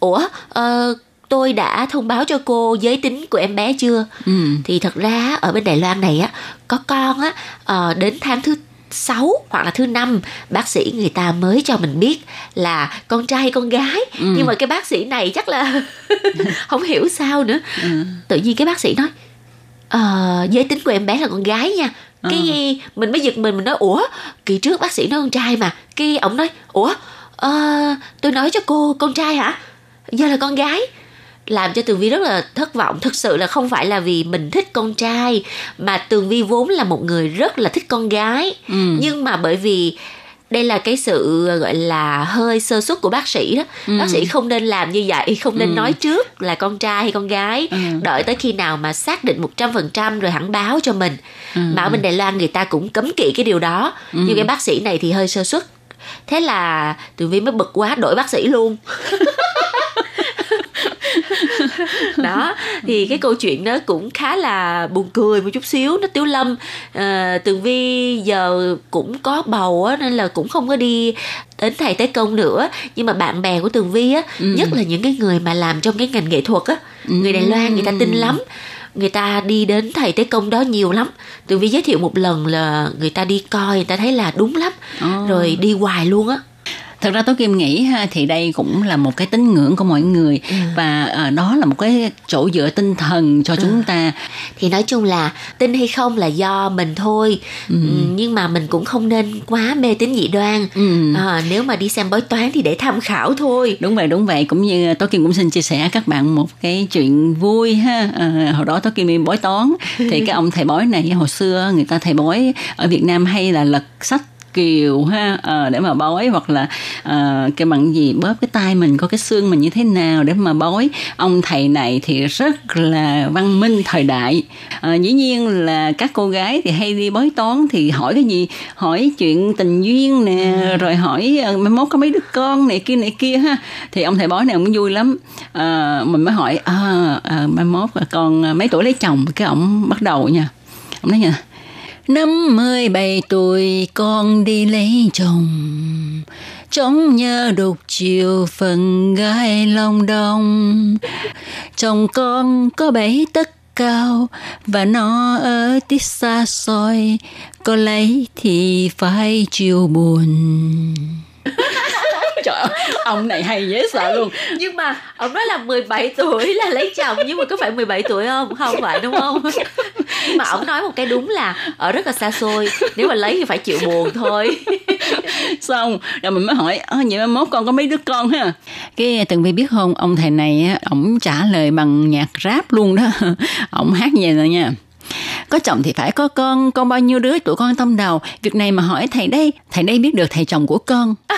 ủa ờ, tôi đã thông báo cho cô giới tính của em bé chưa Ừ. thì thật ra ở bên Đài Loan này á có con á ờ, đến tháng thứ 6 hoặc là thứ năm bác sĩ người ta mới cho mình biết là con trai hay con gái Ừ. nhưng mà cái bác sĩ này chắc là không hiểu sao nữa Ừ. tự nhiên cái bác sĩ nói ờ, giới tính của em bé là con gái nha Ừ. cái mình mới giật mình mình nói ủa kỳ trước bác sĩ nói con trai mà. Cái ông nói ủa ờ, tôi nói cho cô con trai hả? Giờ là con gái. Làm cho tường vi rất là thất vọng. Thực sự là không phải là vì mình thích con trai mà tường vi vốn là một người rất là thích con gái. Ừ. nhưng mà bởi vì đây là cái sự gọi là hơi sơ suất của bác sĩ đó Ừ. bác sĩ không nên làm như vậy không nên Ừ. nói trước là con trai hay con gái Ừ. đợi tới khi nào mà xác định 100% rồi hẳn báo cho mình Ừ. mà ở bên Đài Loan người ta cũng cấm kỵ cái điều đó Ừ. nhưng cái bác sĩ này thì hơi sơ suất thế là tường vi mới bực quá đổi bác sĩ luôn đó thì cái câu chuyện đó cũng khá là buồn cười một chút xíu. Nó tiếu lâm à, tường vi giờ cũng có bầu á nên là cũng không có đi đến thầy tế công nữa. Nhưng mà bạn bè của tường vi á Ừ. nhất là những cái người mà làm trong cái ngành nghệ thuật á người đài loan người ta tin lắm. Người ta đi đến thầy tế công đó nhiều lắm. Tường vi giới thiệu một lần là người ta đi coi người ta thấy là đúng lắm. Ồ. rồi đi hoài luôn á Thật ra Tố Kim nghĩ ha thì đây cũng là một cái tín ngưỡng của mọi người và à, đó là một cái chỗ dựa tinh thần cho chúng ta. thì nói chung là tin hay không là do mình thôi Ừ. ừ. nhưng mà mình cũng không nên quá mê tín dị đoan Ừ. à, nếu mà đi xem bói toán thì để tham khảo thôi Đúng vậy, đúng vậy. Cũng như Tố Kim cũng xin chia sẻ các bạn một cái chuyện vui ha. À, hồi đó Tố Kim đi bói toán thì cái ông thầy bói này hồi xưa người ta thầy bói ở Việt Nam hay là lật sách kiều ha. Ờ, để mà bói hoặc là ờ, cái bằng gì bóp cái tay mình có cái xương mình như thế nào để mà bói. Ông thầy này thì rất là văn minh thời đại. Ờ, dĩ nhiên là các cô gái thì hay đi bói toán thì hỏi cái gì? Hỏi chuyện tình duyên nè rồi hỏi mai mốt có mấy đứa con này kia này kia ha? Thì ông thầy bói này cũng vui lắm. Ờ, mình mới hỏi à, à, mai mốt con mấy tuổi lấy chồng? Cái ông bắt đầu nha. Ông nói nha Năm mươi bảy tuổi, con đi lấy chồng. Trong nhớ đục chiều phần gái lòng đông Chồng con có bảy tất cao, Và nó ở tít xa xôi. Có lấy thì phải chiều buồn. Trời ơi, ông này hay dễ sợ luôn. nhưng mà ông nói là 17 tuổi là lấy chồng nhưng mà có phải 17 tuổi không? Không phải đúng không? Nhưng mà ông nói một cái đúng là ở rất là xa xôi nếu mà lấy thì phải chịu buồn thôi. Xong rồi mình mới hỏi "Ơ, vậy mốt con có mấy đứa con ha? Cái từng vi biết không ông thầy này á, ổng trả lời bằng nhạc rap luôn đó. Ổng hát như vậy rồi nha. Có chồng thì phải có con con bao nhiêu đứa tụi con tâm đầu. Việc này mà hỏi thầy đây thầy đây biết được thầy chồng của con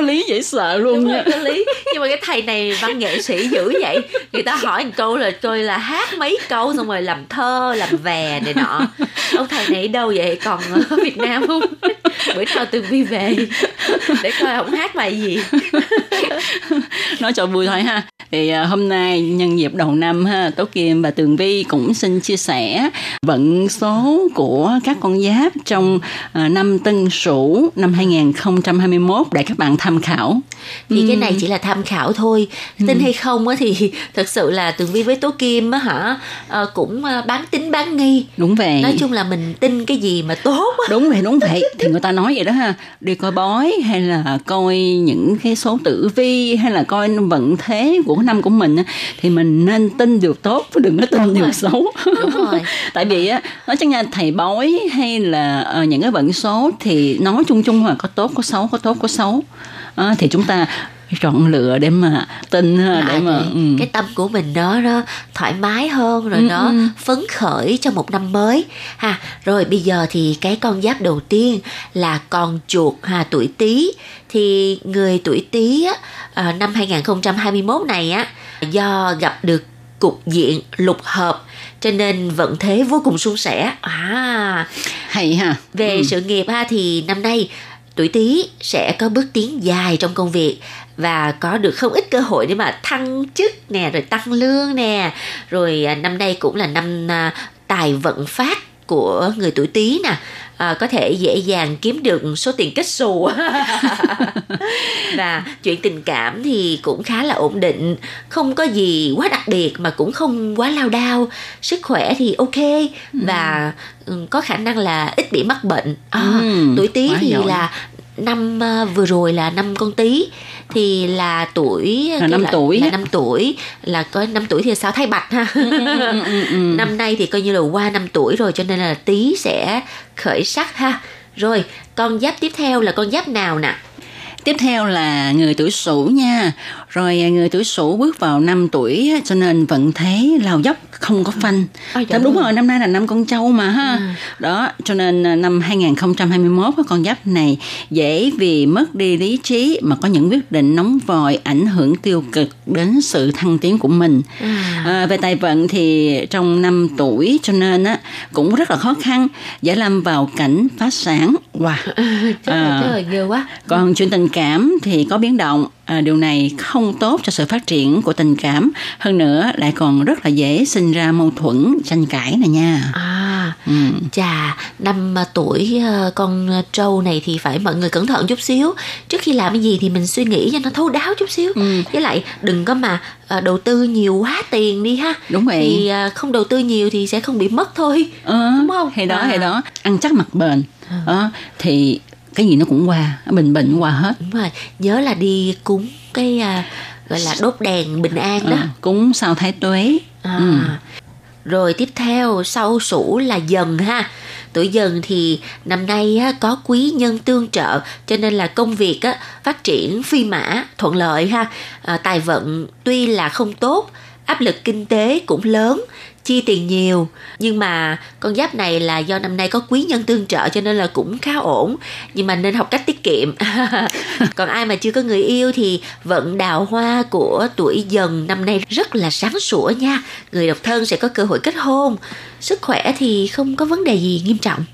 có lý dễ sợ luôn nha. có lý. Nhưng mà cái thầy này văn nghệ sĩ dữ vậy. Người ta hỏi một câu là coi là hát mấy câu xong rồi làm thơ làm vè này nọ. Ông thầy này đâu vậy? Còn ở Việt Nam không? Bữa nào tường vi về để coi ông hát bài gì. Nói cho vui thôi ha. Thì à, hôm nay nhân dịp đầu năm ha tố kim và tường vi cũng xin chia sẻ vận số của các con giáp trong à, năm tân sửu năm 2021 để các bạn tham khảo. Thì cái này chỉ là tham khảo thôi. Tin hay không á thì thật sự là tường vi với tố kim á hả ờ, cũng ờ, bán tính bán nghi. Đúng vậy. Nói chung là mình tin cái gì mà tốt á. Đúng vậy đúng vậy. Thì người ta nói vậy đó ha. Đi coi bói hay là coi những cái số tử vi hay là coi vận thế của năm của mình thì mình nên tin điều tốt chứ đừng có tin điều xấu. Đúng rồi. Tại vì á nói chẳng nha thầy bói hay là ờ, những cái vận số thì nói chung chung là có tốt có xấu có tốt có xấu Ờ, thì chúng ta chọn lựa để mà tin ha, để À, mà ừ. cái tâm của mình nó nó thoải mái hơn rồi Ừ, nó ừ. phấn khởi cho một năm mới ha rồi bây giờ thì cái con giáp đầu tiên là con chuột ha tuổi tý thì người tuổi tý á à, năm 2021 này á do gặp được cục diện lục hợp cho nên vận thế vô cùng suôn sẻ à hay ha về Ừ. sự nghiệp ha thì năm nay tuổi Tý sẽ có bước tiến dài trong công việc và có được không ít cơ hội để mà thăng chức nè, rồi tăng lương nè. Rồi à, năm nay cũng là năm à, tài vận phát của người tuổi Tý nè à, có thể dễ dàng kiếm được số tiền kết xù. Và chuyện tình cảm thì cũng khá là ổn định không có gì quá đặc biệt mà cũng không quá lao đao. Sức khỏe thì ok và ừ, có khả năng là ít bị mắc bệnh. À, Ừ, tuổi quá thì giỏi. là năm à, vừa rồi là năm con tý thì là tuổi cái năm tuổi là năm tuổi là có năm tuổi thì sao thay bạch ha? Năm nay thì coi như là qua năm tuổi rồi cho nên là tý sẽ khởi sắc ha. Rồi con giáp tiếp theo là con giáp nào nè? Tiếp theo là người tuổi Sửu nha. Rồi à, người tuổi Sửu bước vào năm tuổi cho nên vận thế lao dốc không có phanh. Ôi, dạ đúng vâng. rồi, năm nay là năm con trâu mà ha. Đó, cho nên à, năm 2021 á, con giáp này dễ vì mất đi lý trí mà có những quyết định nóng vội ảnh hưởng tiêu cực đến sự thăng tiến của mình. À, về tài vận thì trong năm tuổi cho nên á cũng rất là khó khăn, dễ lâm vào cảnh phá sản. Wow. Trời À. trời ghê quá. Còn chuyện tình cảm thì có biến động, à, điều này không tốt cho sự phát triển của tình cảm. Hơn nữa lại còn rất là dễ sinh ra mâu thuẫn, tranh cãi này nha. À, Ừ. chà, năm à, tuổi à, con trâu này thì phải mọi người cẩn thận chút xíu. Trước khi làm cái gì thì mình suy nghĩ cho nó thấu đáo chút xíu. Ừ. Với lại đừng có mà à, đầu tư nhiều quá tiền đi ha. Đúng vậy. Thì à, không đầu tư nhiều thì sẽ không bị mất thôi. Ờ, Đúng không? Hay đó, À. hay đó. Ăn chắc mặc bền. Đó, thì cái gì nó cũng qua, bình bình qua hết. Đúng rồi, nhớ là đi cúng cái à, gọi là đốt đèn bình an đó. Ờ, cúng sao thái tuế. À. Ừ. Rồi tiếp theo sau sủ là dần ha. Tuổi dần thì năm nay á, có quý nhân tương trợ cho nên là công việc á, phát triển phi mã thuận lợi ha. À, tài vận tuy là không tốt, áp lực kinh tế cũng lớn, chi tiền nhiều. Nhưng mà con giáp này là do năm nay có quý nhân tương trợ cho nên là cũng khá ổn. Nhưng mà nên học cách tiết kiệm. Còn ai mà chưa có người yêu thì vận đào hoa của tuổi dần năm nay rất là sáng sủa nha. Người độc thân sẽ có cơ hội kết hôn. Sức khỏe thì không có vấn đề gì nghiêm trọng.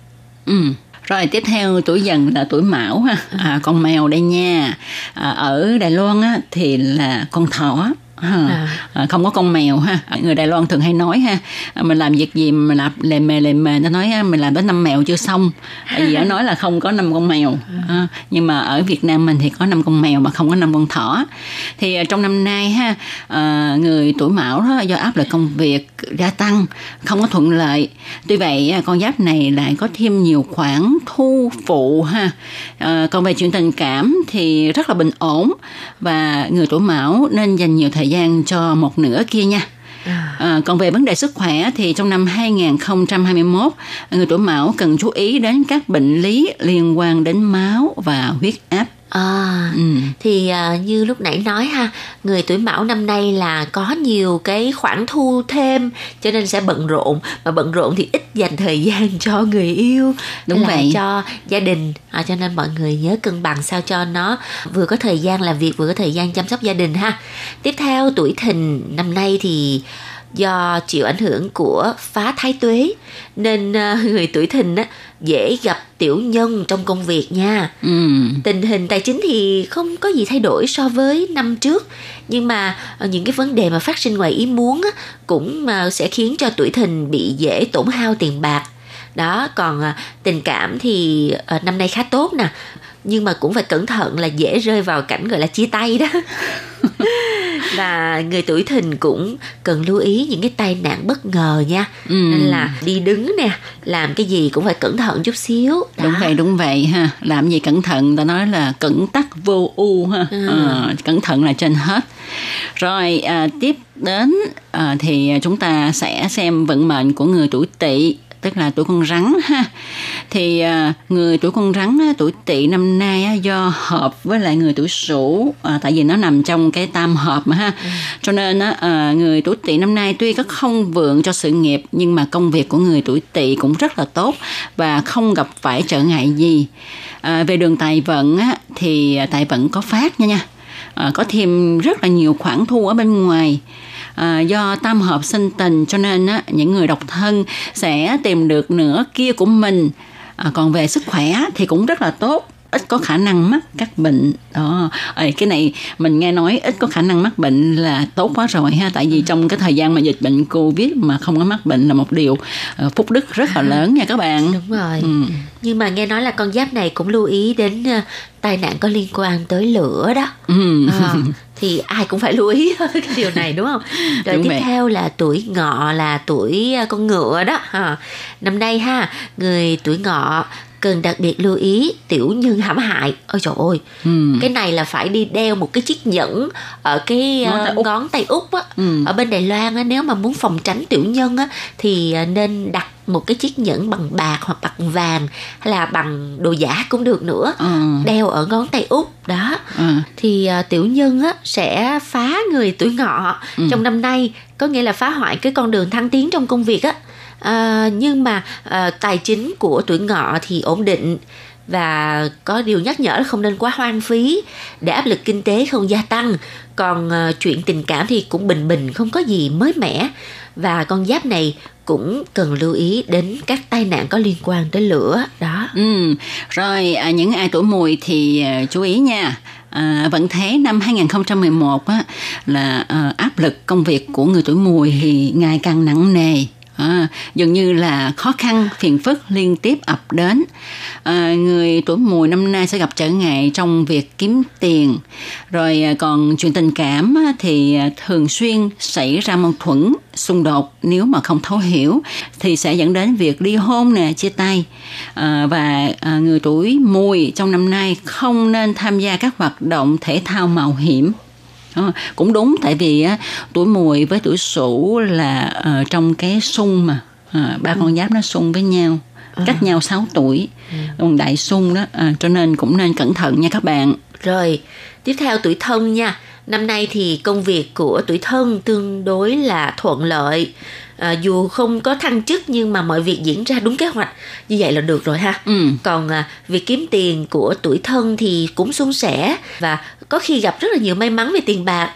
Ừ. Rồi tiếp theo tuổi dần là tuổi mão ha, à, con mèo đây nha. À, ở Đài Loan á, thì là con thỏ. Ha. À, không có con mèo ha. Người Đài Loan thường hay nói ha à, mình làm việc gì mình làm lề mề lề mề. Nó nói mình làm đến năm mèo chưa xong. Tại vì nó nói là không có năm con mèo. À, nhưng mà ở Việt Nam mình thì có năm con mèo mà không có năm con thỏ. Thì à, trong năm nay ha à, người tuổi mão đó do áp lực công việc gia tăng không có thuận lợi. Tuy vậy à, con giáp này lại có thêm nhiều khoản thu phụ ha. À, còn về chuyện tình cảm thì rất là bình ổn và người tuổi mão nên dành nhiều thời gian cho một nửa kia nha. À, còn về vấn đề sức khỏe thì trong năm 2021 người tuổi mão cần chú ý đến các bệnh lý liên quan đến máu và huyết áp. À, Ừ. thì à, như lúc nãy nói ha, người tuổi Mão năm nay là có nhiều cái khoản thu thêm cho nên sẽ bận rộn mà bận rộn thì ít dành thời gian cho người yêu Đúng là vậy. cho gia đình à, cho nên mọi người nhớ cân bằng sao cho nó vừa có thời gian làm việc vừa có thời gian chăm sóc gia đình ha. Tiếp theo tuổi Thìn năm nay thì do chịu ảnh hưởng của phá thái tuế nên à, người tuổi Thìn á dễ gặp tiểu nhân trong công việc nha. Ừ. Tình hình tài chính thì không có gì thay đổi so với năm trước nhưng mà ờ, những cái vấn đề mà phát sinh ngoài ý muốn á, cũng ờ, sẽ khiến cho tuổi thìn bị dễ tổn hao tiền bạc. Đó, còn ờ, tình cảm thì ờ, năm nay khá tốt nè. Nhưng mà cũng phải cẩn thận là dễ rơi vào cảnh gọi là chia tay đó. và người tuổi thìn cũng cần lưu ý những cái tai nạn bất ngờ nha. Ừ. Nên là đi đứng nè, làm cái gì cũng phải cẩn thận chút xíu. Đó. Đúng vậy, đúng vậy ha. Làm gì cẩn thận, ta nói là cẩn tắc vô u ha. Ừ. Ờ, cẩn thận là trên hết. Rồi à, tiếp đến à, thì chúng ta sẽ xem vận mệnh của người tuổi Tỵ tức là tuổi con rắn ha. Thì à, người tuổi con rắn tuổi tỵ năm nay do hợp với lại người tuổi sửu à, tại vì nó nằm trong cái tam hợp mà ha. Cho nên á, à, người tuổi tỵ năm nay tuy có không vượng cho sự nghiệp nhưng mà công việc của người tuổi tỵ cũng rất là tốt và không gặp phải trở ngại gì. À, về đường tài vận á, thì tài vận có phát nha nha. À, có thêm rất là nhiều khoản thu ở bên ngoài à, do tam hợp sinh tình cho nên á, những người độc thân sẽ tìm được nửa kia của mình à, còn về sức khỏe thì cũng rất là tốt ít có khả năng mắc các bệnh đó Ê, cái này mình nghe nói ít có khả năng mắc bệnh là tốt quá rồi ha tại vì trong cái thời gian mà dịch bệnh covid mà không có mắc bệnh là một điều ờ, phúc đức rất là lớn nha các bạn Đúng rồi. Ừ. Nhưng mà nghe nói là con giáp này cũng lưu ý đến ờ, tai nạn có liên quan tới lửa đó. Ừ. Ờ, thì ai cũng phải lưu ý cái điều này đúng không? Rồi Đúng tiếp vậy. theo là tuổi ngọ là tuổi ờ, con ngựa đó. Ha. Năm nay ha, người tuổi ngọ cần đặc biệt lưu ý tiểu nhân hãm hại ôi trời ơi Ừ. cái này là phải đi đeo một cái chiếc nhẫn ở cái Ngón tay tay út. út, ngón tay út á Ừ. ở bên Đài Loan á nếu mà muốn phòng tránh tiểu nhân á thì à, nên đặt một cái chiếc nhẫn bằng bạc hoặc bằng vàng hay là bằng đồ giả cũng được nữa Ừ. đeo ở ngón tay út đó Ừ. thì à, tiểu nhân á sẽ phá người tuổi ngọ Ừ. trong năm nay có nghĩa là phá hoại cái con đường thăng tiến trong công việc á à, nhưng mà à, tài chính của tuổi ngọ thì ổn định và có điều nhắc nhở là không nên quá hoang phí để áp lực kinh tế không gia tăng còn à, chuyện tình cảm thì cũng bình bình không có gì mới mẻ và con giáp này cũng cần lưu ý đến các tai nạn có liên quan tới lửa đó Ừ. Rồi à, những ai tuổi mùi thì à, chú ý nha. À, vẫn thế năm 2011 á, là à, áp lực công việc của người tuổi mùi thì ngày càng nặng nề. À, dường như là khó khăn phiền phức liên tiếp ập đến. À, người tuổi mùi năm nay sẽ gặp trở ngại trong việc kiếm tiền. Rồi à, còn chuyện tình cảm thì à, thường xuyên xảy ra mâu thuẫn xung đột. Nếu mà không thấu hiểu thì sẽ dẫn đến việc ly hôn nè chia tay. À, và à, người tuổi mùi trong năm nay không nên tham gia các hoạt động thể thao mạo hiểm. Ờ, cũng đúng tại vì á, tuổi mùi với tuổi sửu là ờ, trong cái xung mà. Ờ, ba con giáp nó xung với nhau cách nhau 6 tuổi. Còn đại xung đó ờ, cho nên cũng nên cẩn thận nha các bạn. Rồi, tiếp theo tuổi thân nha. Năm nay thì công việc của tuổi thân tương đối là thuận lợi. À, dù không có thăng chức nhưng mà mọi việc diễn ra đúng kế hoạch như vậy là được rồi ha. Ừ. Còn à, việc kiếm tiền của tuổi thân thì cũng suôn sẻ và có khi gặp rất là nhiều may mắn về tiền bạc.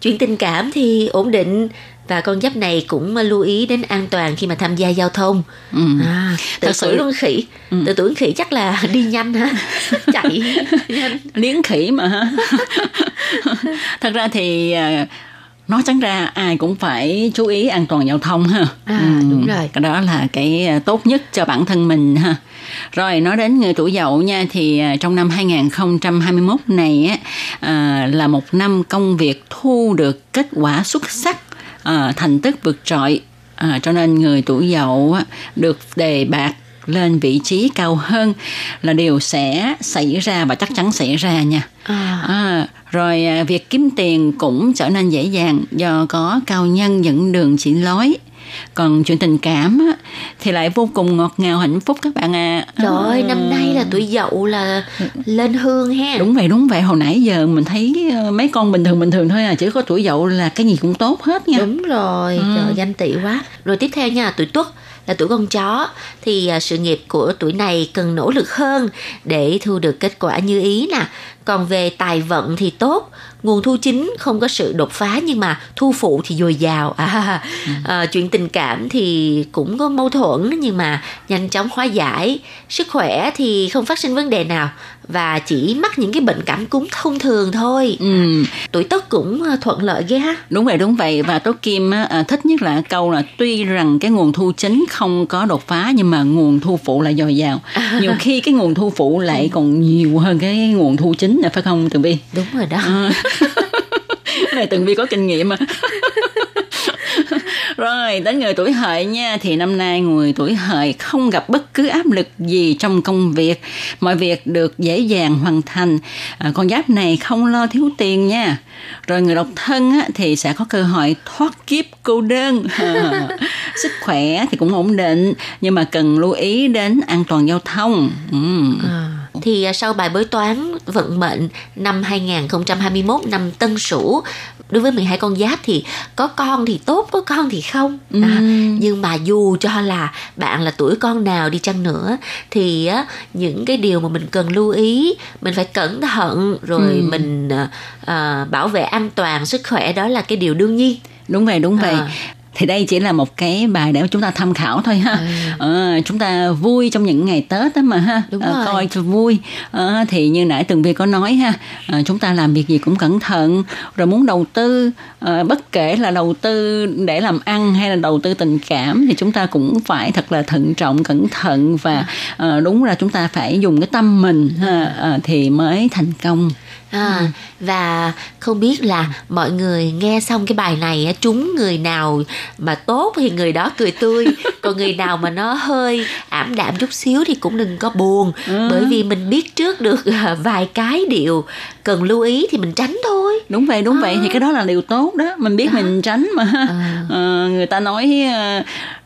Chuyện tình cảm thì ổn định và con giáp này cũng lưu ý đến an toàn khi mà tham gia giao thông. Ừ. À, tự Thật sự- con khỉ, tự tuổi con khỉ chắc là đi nhanh ha, chạy nhanh. liếng khỉ mà ha thật ra thì à, nói trắng ra ai cũng phải chú ý an toàn giao thông ha À, đúng rồi. cái đó là cái à, tốt nhất cho bản thân mình ha rồi nói đến người tuổi dậu nha thì à, trong năm 2021 này á à, là một năm công việc thu được kết quả xuất sắc à, thành tích vượt trội à, cho nên người tuổi dậu được đề bạt lên vị trí cao hơn là điều sẽ xảy ra và chắc chắn xảy ra nha À. À, rồi việc kiếm tiền cũng trở nên dễ dàng do có cao nhân dẫn đường chỉ lối. Còn chuyện tình cảm á, thì lại vô cùng ngọt ngào hạnh phúc các bạn à. Trời ơi, À. năm nay là tuổi dậu là lên hương ha. Đúng vậy, đúng vậy. Hồi nãy giờ mình thấy ờ, mấy con bình thường bình thường thôi à. Chỉ có tuổi dậu là cái gì cũng tốt hết nha. Đúng rồi, Ừ. trời danh tị quá. Rồi tiếp theo nha, tuổi tuất là tuổi con chó thì à, sự nghiệp của tuổi này cần nỗ lực hơn để thu được kết quả như ý nè. Còn về tài vận thì tốt, nguồn thu chính không có sự đột phá nhưng mà thu phụ thì dồi dào. À, à, chuyện tình cảm thì cũng có mâu thuẫn nhưng mà nhanh chóng hóa giải. Sức khỏe thì không phát sinh vấn đề nào và chỉ mắc những cái bệnh cảm cúm thông thường thôi. Ừ. Tuổi tuất cũng à, thuận lợi ghê ha. Đúng vậy, đúng vậy. Và Tố Kim à, thích nhất là câu là tuy rằng cái nguồn thu chính không có đột phá nhưng mà nguồn thu phụ là dồi dào. Nhiều khi cái nguồn thu phụ lại còn nhiều hơn cái nguồn thu chính là phải không Tường Vi? Đúng rồi đó. À. Này Tường Vi có kinh nghiệm mà. Rồi, đến người tuổi hợi nha Thì năm nay người tuổi hợi không gặp bất cứ áp lực gì trong công việc Mọi việc được dễ dàng hoàn thành à, Con giáp này không lo thiếu tiền nha Rồi người độc thân á, thì sẽ có cơ hội thoát kiếp cô đơn à, Sức khỏe thì cũng ổn định Nhưng mà cần lưu ý đến an toàn giao thông ừ. Thì à, sau bài bói toán vận mệnh năm 2021 năm Tân Sửu đối với 12 con giáp thì có con thì tốt, có con thì không. À, nhưng mà dù cho là bạn là tuổi con nào đi chăng nữa thì á, những cái điều mà mình cần lưu ý, mình phải cẩn thận rồi Ừ. mình à, à, bảo vệ an toàn sức khỏe đó là cái điều đương nhiên. Đúng vậy, đúng vậy. À. Thì đây chỉ là một cái bài để chúng ta tham khảo thôi ha. Ờ, chúng ta vui trong những ngày Tết đó mà ha. Đúng rồi. coi cho vui. Ờ, thì như nãy Tường Vi có nói ha, ờ, chúng ta làm việc gì cũng cẩn thận. Rồi muốn đầu tư, ờ, bất kể là đầu tư để làm ăn hay là đầu tư tình cảm thì chúng ta cũng phải thật là thận trọng, cẩn thận và ờ, đúng là chúng ta phải dùng cái tâm mình ha, ờ, thì mới thành công. À, Ừ. và không biết là mọi người nghe xong cái bài này á, trúng người nào mà tốt thì người đó cười tươi. Còn người nào mà nó hơi ảm đạm chút xíu thì cũng đừng có buồn. Ừ. bởi vì mình biết trước được à, vài cái điều cần lưu ý thì mình tránh thôi. Đúng vậy đúng vậy. Thì cái đó là điều tốt đó. Mình biết mình tránh mà. Ờ, người ta nói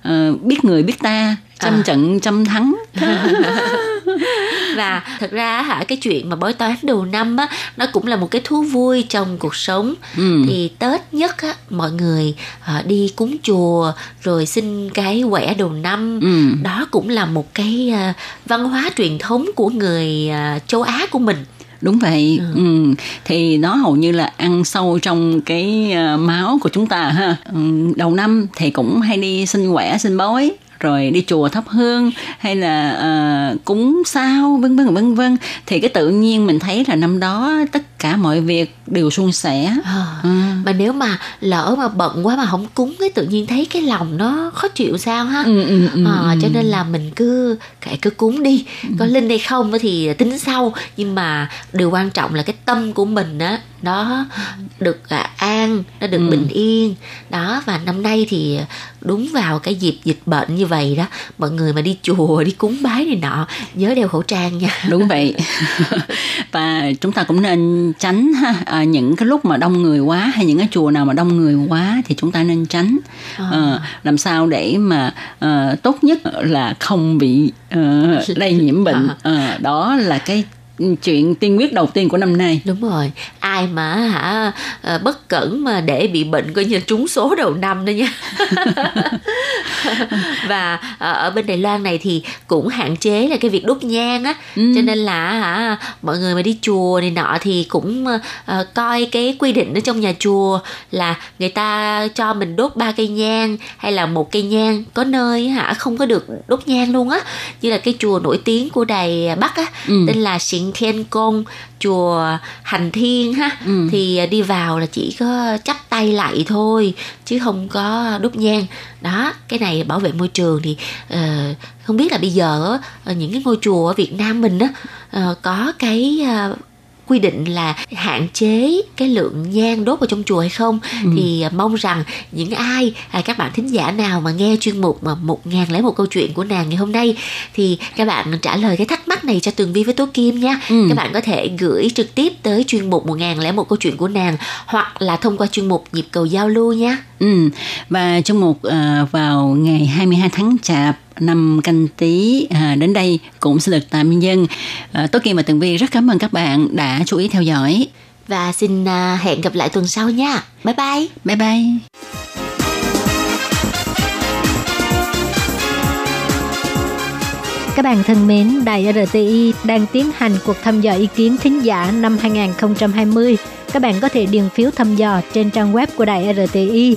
ờ, biết người biết ta trăm À. trận trăm thắng và thật ra hả cái chuyện mà bói toán đầu năm á nó cũng là một cái thú vui trong cuộc sống. Ừ. thì tết nhất á mọi người à, đi cúng chùa rồi xin cái quẻ đầu năm. Ừ. đó cũng là một cái à, văn hóa truyền thống của người à, châu á của mình. Đúng vậy. Ừ. thì nó hầu như là ăn sâu trong cái máu của chúng ta ha. Ừ, đầu năm thì cũng hay đi xin quẻ xin bói rồi đi chùa thắp hương hay là ờ, cúng sao vân vân vân vân. Thì cái tự nhiên mình thấy là năm đó tất cả mọi việc đều suôn sẻ. À, Ừ. mà nếu mà lỡ mà bận quá mà không cúng cái tự nhiên thấy cái lòng nó khó chịu sao ha? Ừ, ừ, ừ, à, ừ. cho nên là mình cứ kệ cứ cúng đi. Có linh hay không thì tính sau. Nhưng mà điều quan trọng là cái tâm của mình á nó được à, an nó được Ừ. bình yên. Đó và năm nay thì đúng vào cái dịp dịch bệnh như vậy đó mọi người mà đi chùa đi cúng bái này nọ nhớ đeo khẩu trang nha. Đúng vậy. Và chúng ta cũng nên tránh ha à, những cái lúc mà đông người quá hay những cái chùa nào mà đông người quá thì chúng ta nên tránh. Ờ, làm sao để mà ờ, tốt nhất là không bị ờ, lây nhiễm bệnh. Ờ, đó là cái chuyện tiên quyết đầu tiên của năm nay. Đúng rồi. Ai mà hả ờ, bất cẩn mà để bị bệnh coi như là trúng số đầu năm đó nha. Và ờ, ở bên Đài Loan này thì cũng hạn chế là cái việc đốt nhang á Ừ. cho nên là hả mọi người mà đi chùa này nọ thì cũng ờ, ờ, coi cái quy định ở trong nhà chùa là người ta cho mình đốt ba cây nhang hay là một cây nhang có nơi hả không có được đốt nhang luôn á như là cái chùa nổi tiếng của Đài Bắc á Ừ. tên là Xịn Thiên Công chùa Hành Thiên ha Ừ. thì đi vào là chỉ có chắp tay lại thôi chứ không có đốt nhang đó cái này bảo vệ môi trường thì uh, không biết là bây giờ uh, những cái ngôi chùa ở Việt Nam mình đó uh, ờ, có cái uh, quy định là hạn chế cái lượng nhang đốt vào trong chùa hay không thì à, mong rằng những ai à, các bạn thính giả nào mà nghe chuyên mục mà một ngàn lẻ một câu chuyện của nàng ngày hôm nay thì các bạn trả lời cái thắc mắc này cho Tường Vi với Tố Kim nha Ừ. các bạn có thể gửi trực tiếp tới chuyên mục một ngàn lẻ một câu chuyện của nàng hoặc là thông qua chuyên mục nhịp cầu giao lưu nha Ừ. Và trong một à, vào ngày 22 tháng Chạp năm canh tí à, đến đây cũng xin được tạm dân. À, Tố Kim và Tường Vi rất cảm ơn các bạn đã chú ý theo dõi. và xin à, hẹn gặp lại tuần sau nha bye bye Bye bye. Các bạn thân mến, Đài RTI đang tiến hành cuộc thăm dò ý kiến thính giả năm 2020. Các bạn có thể điền phiếu thăm dò trên trang web của Đài RTI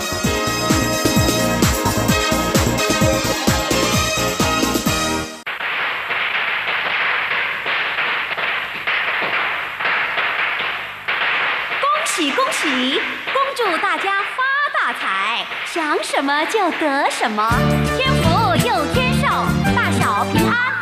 么就得什么，天福又天寿，大小平安。